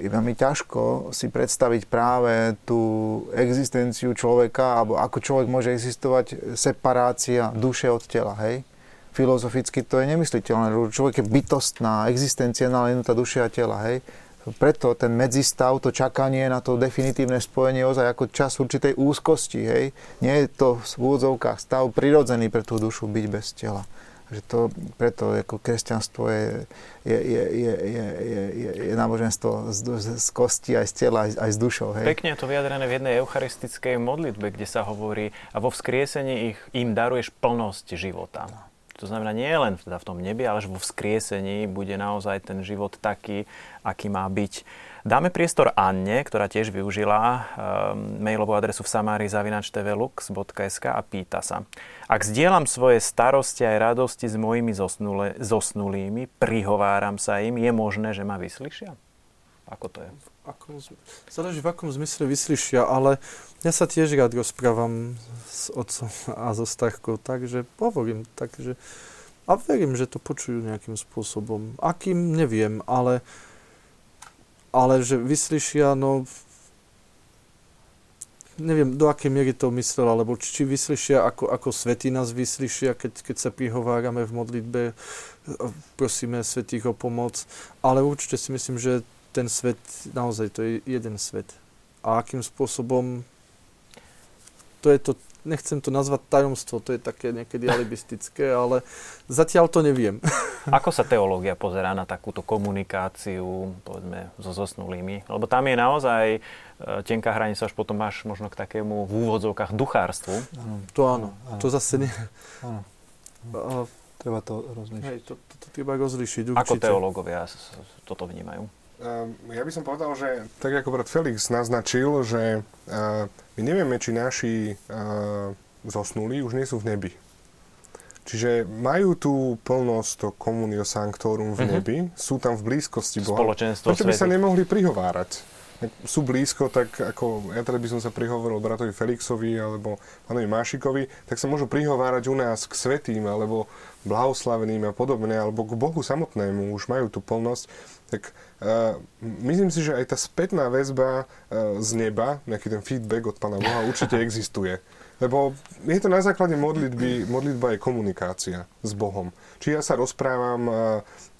je veľmi ťažko si predstaviť práve tú existenciu človeka, alebo ako človek môže existovať separácia duše od tela, hej? Filozoficky to je nemysliteľné. Človek je bytostná, existenciálna jednota duše a tela, hej? Preto ten medzistav, to čakanie na to definitívne spojenie ozaj ako čas určitej úzkosti, hej. Nie je to v úvodzovkách stav prirodzený pre tú dušu byť bez tela. Že to, preto ako kresťanstvo je, je, je, je, je, je, je, je náboženstvo z, z, z kosti aj z tela, aj, aj z dušou. Hej. Pekne je to vyjadrené v jednej eucharistickej modlitbe, kde sa hovorí a vo vzkriesení ich, im daruješ plnosť života. No. To znamená nie len teda v tom nebi, ale že vo vzkriesení bude naozaj ten život taký, aký má byť. Dáme priestor Anne, ktorá tiež využila um, mailovú adresu v samári zavinačtvlux.sk a pýta sa. Ak zdieľam svoje starosti aj radosti s mojimi zosnulými, prihováram sa im, je možné, že ma vyslyšia? Ako to je? Akom, záleží v akom zmysle vyslyšia, ale ja sa tiež rád rozprávam s otcom a so Starkou, takže hovorím, takže a verím, že to počujú nejakým spôsobom. Akým, neviem, ale ale že vyslyšia, no neviem, do akej miery to myslel, alebo či, či vyslyšia, ako, ako svety nás vyslyšia, keď, keď sa prihovárame v modlitbe, prosíme svetých o pomoc, ale určite si myslím, že ten svet, naozaj to je jeden svet. A akým spôsobom, to je to nechcem to nazvať tajomstvo, to je také niekedy alibistické, ale zatiaľ to neviem. Ako sa teológia pozerá na takúto komunikáciu, povedzme, so zosnulými? Lebo tam je naozaj e, tenká hranica, až potom máš možno k takému v úvodzovkách duchárstvu. Ano. To áno, ano. to zase nie. Áno. Treba to rozlišiť. Hej, to, to, to treba rozlišiť určite. Ako teológovia toto vnímajú? Ehm, ja by som povedal, že tak ako brat Felix naznačil, že ehm, my nevieme, či naši ehm, zosnulí už nie sú v nebi. Čiže majú tú plnosť, to communio sanctorum v mhm. nebi, mm-hmm. sú tam v blízkosti Boha. Spoločenstvo Prečo by sa nemohli prihovárať? sú blízko, tak ako ja teda by som sa prihovoril bratovi Felixovi alebo pánovi Mášikovi, tak sa môžu prihovárať u nás k svetým alebo blahoslaveným a podobne, alebo k Bohu samotnému, už majú tú plnosť tak uh, myslím si, že aj tá spätná väzba uh, z neba, nejaký ten feedback od Pána Boha určite existuje. Lebo je to na základe modlitby, modlitba je komunikácia s Bohom. Či ja sa rozprávam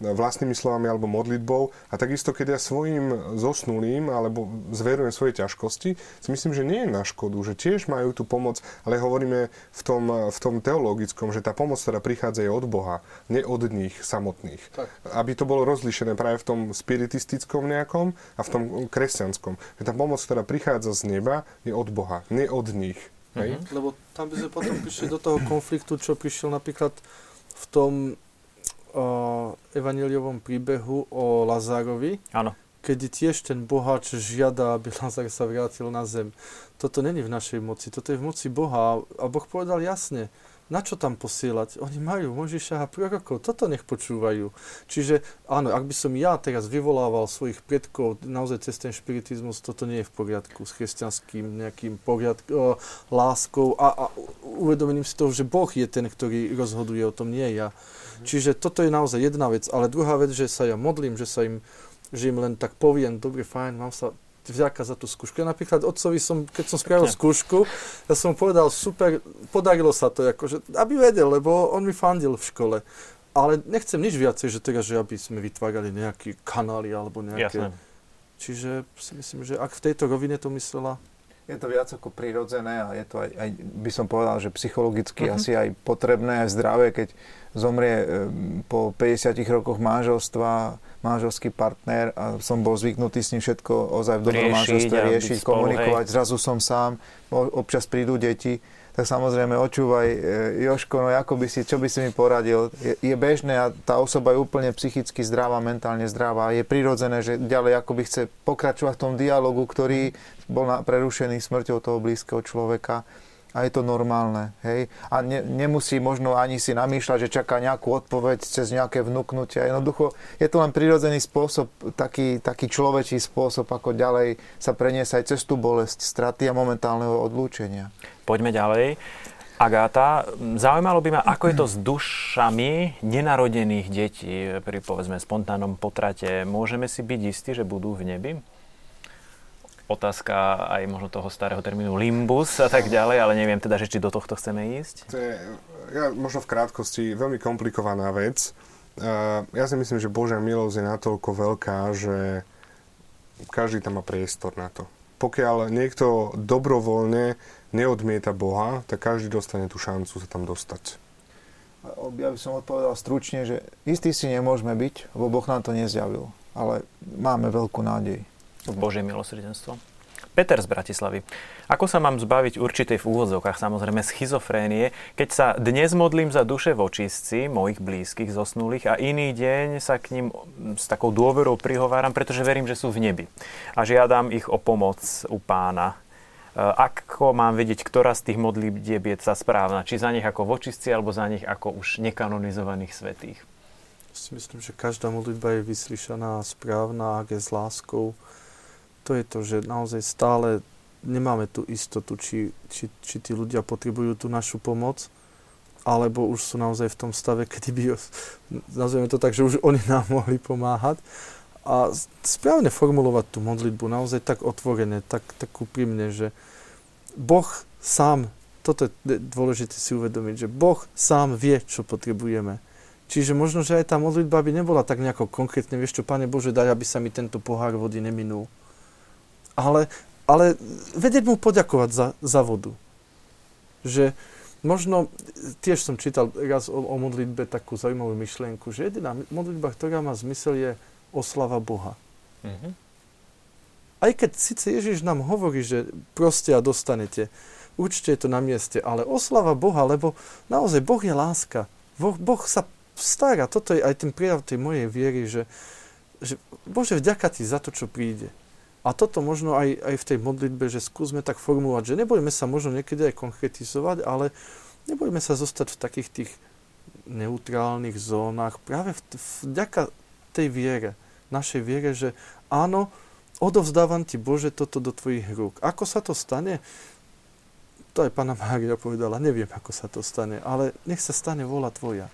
vlastnými slovami alebo modlitbou a takisto, keď ja svojim zosnulým alebo zverujem svoje ťažkosti, si myslím, že nie je na škodu, že tiež majú tú pomoc, ale hovoríme v tom, v tom teologickom, že tá pomoc, ktorá prichádza, je od Boha, nie od nich samotných. Tak. Aby to bolo rozlišené práve v tom spiritistickom nejakom a v tom kresťanskom. Že tá pomoc, ktorá prichádza z neba, je od Boha, nie od nich. Hej? Mm-hmm. Lebo tam by sme potom prišli do toho konfliktu, čo prišiel napríklad v tom uh, evaniliovom príbehu o Lazárovi. Áno. Keď tiež ten boháč žiada, aby Lazar sa vrátil na zem. Toto není v našej moci, toto je v moci Boha. A Boh povedal jasne, na čo tam posielať? Oni majú Možiša a prorokov, toto nech počúvajú. Čiže áno, ak by som ja teraz vyvolával svojich predkov naozaj cez ten špiritizmus, toto nie je v poriadku s kresťanským nejakým poriadkom, láskou a, a uvedomením si toho, že Boh je ten, ktorý rozhoduje o tom, nie ja. Mhm. Čiže toto je naozaj jedna vec, ale druhá vec, že sa ja modlím, že sa im, že im len tak poviem, dobre, fajn, mám sa vďaka za tú skúšku. Ja napríklad otcovi som, keď som spravil skúšku, ja som povedal, super, podarilo sa to, akože, aby vedel, lebo on mi fandil v škole. Ale nechcem nič viacej, že teraz, že aby sme vytvárali nejaké kanály alebo nejaké... Jasné. Čiže si myslím, že ak v tejto rovine to myslela, je to viac ako prirodzené a je to aj, aj by som povedal, že psychologicky uh-huh. asi aj potrebné, aj zdravé, keď zomrie po 50 rokoch manželstva manželský partner a som bol zvyknutý s ním všetko ozaj v dobrom manželstve riešiť, komunikovať. Hej. Zrazu som sám, občas prídu deti tak samozrejme očúvaj, e, Joško, no ako by si, čo by si mi poradil? Je, je bežné a tá osoba je úplne psychicky zdravá, mentálne zdravá. Je prirodzené, že ďalej ako by chce pokračovať v tom dialogu, ktorý bol na, prerušený smrťou toho blízkeho človeka a je to normálne. Hej? A ne, nemusí možno ani si namýšľať, že čaká nejakú odpoveď cez nejaké vnúknutia. Jednoducho je to len prirodzený spôsob, taký, taký človečí spôsob, ako ďalej sa preniesť aj cez tú bolesť, straty a momentálneho odlúčenia. Poďme ďalej. Agáta, zaujímalo by ma, ako je to s dušami nenarodených detí pri povedzme spontánnom potrate. Môžeme si byť istí, že budú v nebi? Otázka aj možno toho starého termínu limbus a tak ďalej, ale neviem teda, že či do tohto chceme ísť. To je ja, možno v krátkosti veľmi komplikovaná vec. Uh, ja si myslím, že Božia milosť je natoľko veľká, že každý tam má priestor na to. Pokiaľ niekto dobrovoľne neodmieta Boha, tak každý dostane tú šancu sa tam dostať. Ja by som odpovedal stručne, že istý si nemôžeme byť, lebo Boh nám to nezjavil. Ale máme veľkú nádej. Božie milosrdenstvo. Peter z Bratislavy. Ako sa mám zbaviť určitej v úvodzovkách, samozrejme schizofrénie, keď sa dnes modlím za duše vočistci, mojich blízkych, zosnulých a iný deň sa k ním s takou dôverou prihováram, pretože verím, že sú v nebi. A žiadam ich o pomoc u pána. E, ako mám vedieť, ktorá z tých modlíbieb je sa správna? Či za nich ako vočistci, alebo za nich ako už nekanonizovaných svetých? Si myslím, že každá modlitba je vyslyšaná správna, ak je s láskou to je to, že naozaj stále nemáme tú istotu, či, či, či tí ľudia potrebujú tú našu pomoc, alebo už sú naozaj v tom stave, kedy by, nazveme to tak, že už oni nám mohli pomáhať. A správne formulovať tú modlitbu, naozaj tak otvorené, tak, tak úprimne, že Boh sám, toto je dôležité si uvedomiť, že Boh sám vie, čo potrebujeme. Čiže možno, že aj tá modlitba by nebola tak nejako konkrétne, vieš čo, Pane Bože, daj, aby sa mi tento pohár vody neminul ale, ale vedieť mu poďakovať za, za vodu. Že možno, tiež som čítal raz o, o modlitbe takú zaujímavú myšlienku, že jediná modlitba, ktorá má zmysel, je oslava Boha. Mm-hmm. Aj keď síce Ježiš nám hovorí, že proste a dostanete, určite je to na mieste, ale oslava Boha, lebo naozaj Boh je láska. Boh, boh sa stará, toto je aj ten prejav tej mojej viery, že, že Bože, vďaka Ti za to, čo príde. A toto možno aj, aj v tej modlitbe, že skúsme tak formulovať, že nebudeme sa možno niekedy aj konkretizovať, ale nebudeme sa zostať v takých tých neutrálnych zónach práve vďaka tej viere, našej viere, že áno, odovzdávam ti Bože toto do tvojich rúk. Ako sa to stane? To aj pána Mária povedala, neviem, ako sa to stane, ale nech sa stane vola tvoja.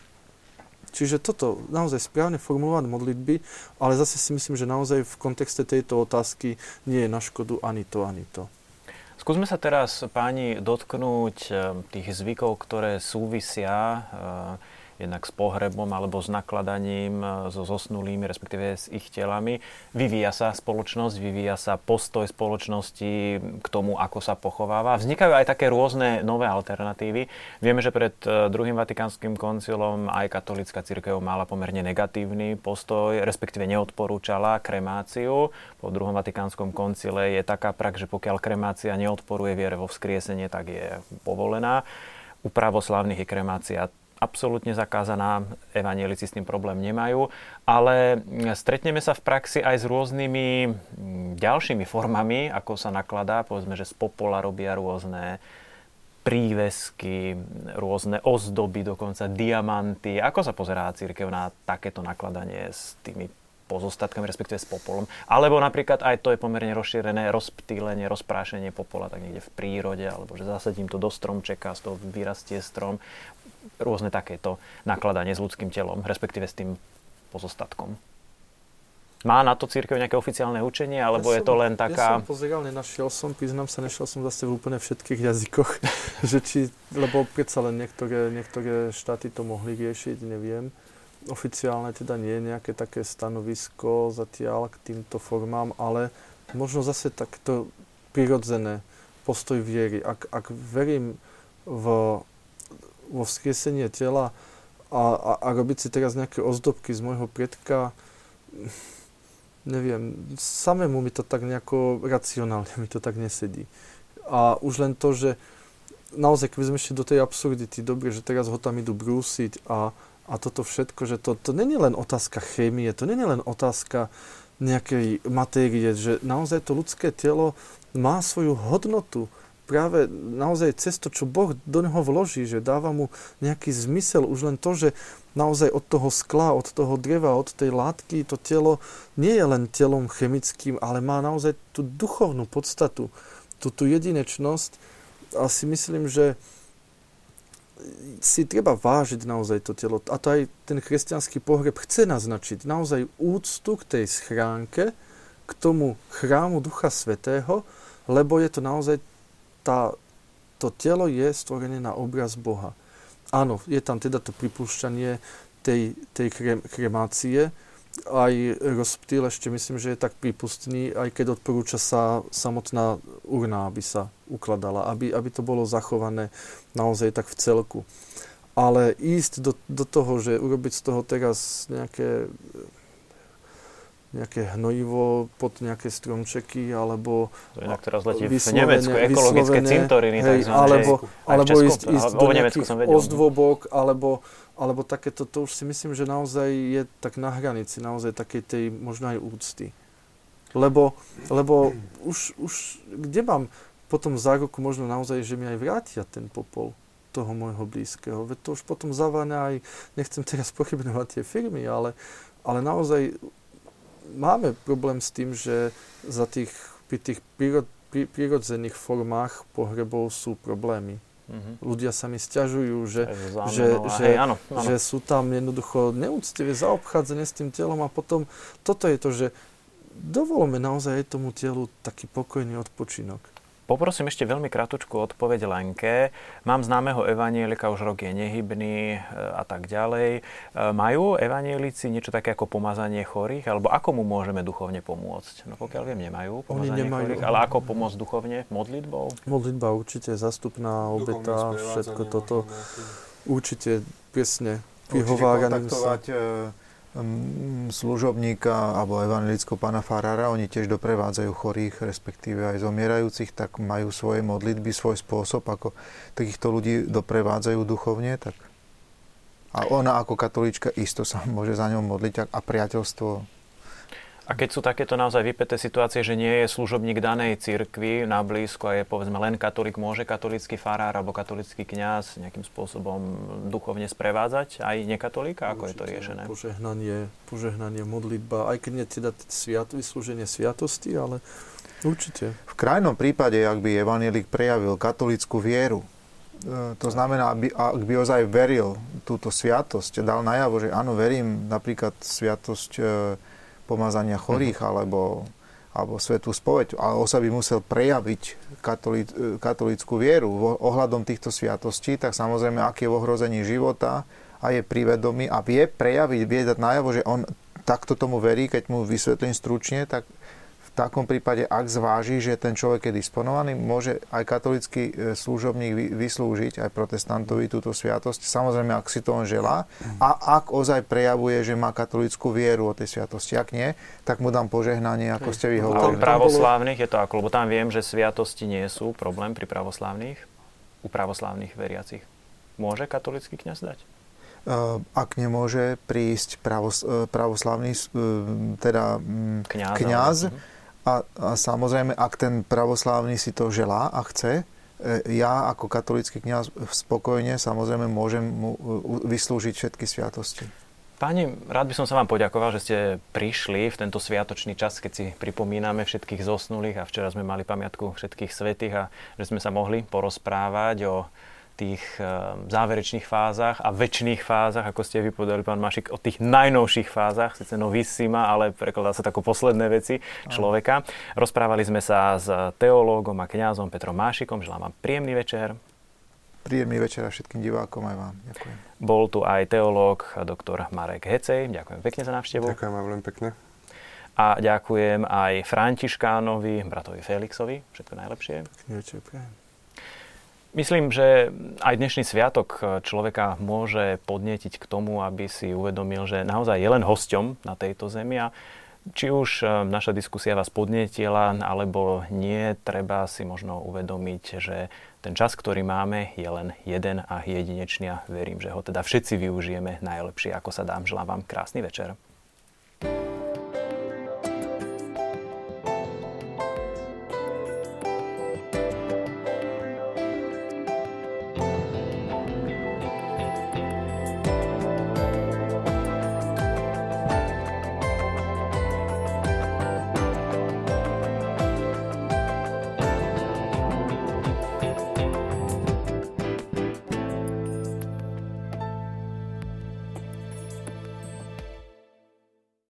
Čiže toto naozaj správne formulovať modlitby, ale zase si myslím, že naozaj v kontexte tejto otázky nie je na škodu ani to, ani to. Skúsme sa teraz, páni, dotknúť eh, tých zvykov, ktoré súvisia eh, jednak s pohrebom alebo s nakladaním e, so zosnulými, respektíve s ich telami. Vyvíja sa spoločnosť, vyvíja sa postoj spoločnosti k tomu, ako sa pochováva. Vznikajú aj také rôzne nové alternatívy. Vieme, že pred e, druhým vatikánskym koncilom aj katolická církev mala pomerne negatívny postoj, respektíve neodporúčala kremáciu. Po druhom vatikánskom koncile je taká prax, že pokiaľ kremácia neodporuje viere vo vzkriesenie, tak je povolená. U pravoslavných je kremácia absolútne zakázaná, evanielici s tým problém nemajú, ale stretneme sa v praxi aj s rôznymi ďalšími formami, ako sa nakladá, povedzme, že z popola robia rôzne prívesky, rôzne ozdoby, dokonca diamanty. Ako sa pozerá církev na takéto nakladanie s tými pozostatkami, respektíve s popolom. Alebo napríklad aj to je pomerne rozšírené rozptýlenie, rozprášenie popola tak niekde v prírode, alebo že zasadím to do stromčeka, z toho vyrastie strom rôzne takéto nakladanie s ľudským telom, respektíve s tým pozostatkom. Má na to církev nejaké oficiálne učenie, alebo ja je to len taká... Ja som pozeral, nenašiel som, priznám sa, nešiel som zase v úplne všetkých jazykoch, že či, lebo predsa len niektoré, niektoré štáty to mohli riešiť, neviem. Oficiálne teda nie je nejaké také stanovisko zatiaľ k týmto formám, ale možno zase takto prirodzené postoj viery. Ak, ak verím v, vo vzkriesenie tela a, a, a robiť si teraz nejaké ozdobky z môjho predka, neviem, samému mi to tak nejako racionálne mi to tak nesedí. A už len to, že naozaj, keby sme ešte do tej absurdity, dobre, že teraz ho tam idú brúsiť a, a toto všetko, že to, to není len otázka chémie, to není len otázka nejakej matérie, že naozaj to ľudské telo má svoju hodnotu práve naozaj cez to, čo Boh do neho vloží, že dáva mu nejaký zmysel, už len to, že naozaj od toho skla, od toho dreva, od tej látky, to telo nie je len telom chemickým, ale má naozaj tú duchovnú podstatu, tú, tú jedinečnosť. A si myslím, že si treba vážiť naozaj to telo. A to aj ten kresťanský pohreb chce naznačiť. Naozaj úctu k tej schránke, k tomu chrámu Ducha Svetého, lebo je to naozaj tá, to telo je stvorené na obraz Boha. Áno, je tam teda to pripúšťanie tej, tej krem, kremácie, aj rozptýl ešte myslím, že je tak prípustný, aj keď odporúča sa samotná urna, aby sa ukladala, aby, aby to bolo zachované naozaj tak v celku. Ale ísť do, do toho, že urobiť z toho teraz nejaké nejaké hnojivo pod nejaké stromčeky, alebo to inak teraz letí v Nemecku, ekologické cintoriny, hej, alebo, alebo ísť, ísť do nejakých ozdvobok, alebo, alebo takéto, to už si myslím, že naozaj je tak na hranici, naozaj takej tej možno aj úcty. Lebo, lebo už, už kde mám potom záruku možno naozaj, že mi aj vrátia ten popol toho môjho blízkeho. Veď to už potom zaváňa aj, nechcem teraz pochybnovať tie firmy, ale, ale naozaj máme problém s tým, že za tých, pri tých prírod, pri, prírodzených formách pohrebov sú problémy. Mm-hmm. Ľudia sa mi stiažujú, že, že, že, hej, áno, áno. že sú tam jednoducho neúctivé zaobchádzanie s tým telom a potom toto je to, že dovolme naozaj tomu telu taký pokojný odpočinok. Poprosím ešte veľmi krátku odpoveď Lenke. Mám známeho evanielika, už rok je nehybný e, a tak ďalej. E, majú evanielici niečo také ako pomazanie chorých? Alebo ako mu môžeme duchovne pomôcť? No pokiaľ viem, nemajú pomazanie nemajú. chorých. Ale ako pomôcť duchovne? Modlitbou? Modlitba určite, zastupná obeta, všetko toto. Určite, presne. Prihováraním sa. Služobníka alebo evangelického pána Farára, oni tiež doprevádzajú chorých, respektíve aj zomierajúcich, tak majú svoje modlitby, svoj spôsob, ako takýchto ľudí doprevádzajú duchovne, tak. A ona ako katolíčka isto sa môže za ňou modliť a priateľstvo a keď sú takéto naozaj vypeté situácie, že nie je služobník danej cirkvi na blízko a je povedzme len katolík, môže katolícky farár alebo katolícky kňaz nejakým spôsobom duchovne sprevádzať aj nekatolíka? Ako Určite, je to riešené? Požehnanie, požehnanie, modlitba, aj keď nie teda sviat, vyslúženie sviatosti, ale určite. V krajnom prípade, ak by evanielik prejavil katolickú vieru, e, to znamená, aby, ak by ozaj veril túto sviatosť, dal najavo, že áno, verím napríklad sviatosť e, pomazania chorých mm. alebo, alebo svetú spoveď, ale osa by musel prejaviť katolí, katolícku vieru ohľadom týchto sviatostí, tak samozrejme, ak je v ohrození života a je privedomý a vie prejaviť, vie dať najavo, že on takto tomu verí, keď mu vysvetlím stručne, tak takom prípade, ak zváži, že ten človek je disponovaný, môže aj katolický e, služobník vyslúžiť aj protestantovi túto sviatosť. Samozrejme, ak si to on želá a ak ozaj prejavuje, že má katolickú vieru o tej sviatosti. Ak nie, tak mu dám požehnanie, ako ste vy hovorili. A pravoslávnych je to ako? Lebo tam viem, že sviatosti nie sú problém pri pravoslávnych, u pravoslávnych veriacich. Môže katolický kňaz dať? E, ak nemôže prísť pravos, e, pravoslavný teda kňaz, kňaz mhm. A, a samozrejme, ak ten pravoslávny si to želá a chce, e, ja ako katolický kniaz spokojne samozrejme môžem mu vyslúžiť všetky sviatosti. Páni, rád by som sa vám poďakoval, že ste prišli v tento sviatočný čas, keď si pripomíname všetkých zosnulých a včera sme mali pamiatku všetkých svetých a že sme sa mohli porozprávať o tých eh, záverečných fázach a väčšných fázach, ako ste vypovedali, pán Mašik, o tých najnovších fázach, sice novissima, ale prekladá sa tako posledné veci človeka. Rozprávali sme sa s teológom a kňazom Petrom Mášikom. Želám vám príjemný večer. Príjemný večer a všetkým divákom aj vám. Ďakujem. Bol tu aj teológ doktor Marek Hecej. Ďakujem pekne za návštevu. Ďakujem aj veľmi pekne. A ďakujem aj Františkánovi, bratovi Felixovi. Všetko najlepšie. Pekný večer, prajem. Myslím, že aj dnešný sviatok človeka môže podnetiť k tomu, aby si uvedomil, že naozaj je len hosťom na tejto zemi a či už e, naša diskusia vás podnietila alebo nie, treba si možno uvedomiť, že ten čas, ktorý máme, je len jeden a jedinečný a verím, že ho teda všetci využijeme najlepšie, ako sa dám. Želám vám krásny večer.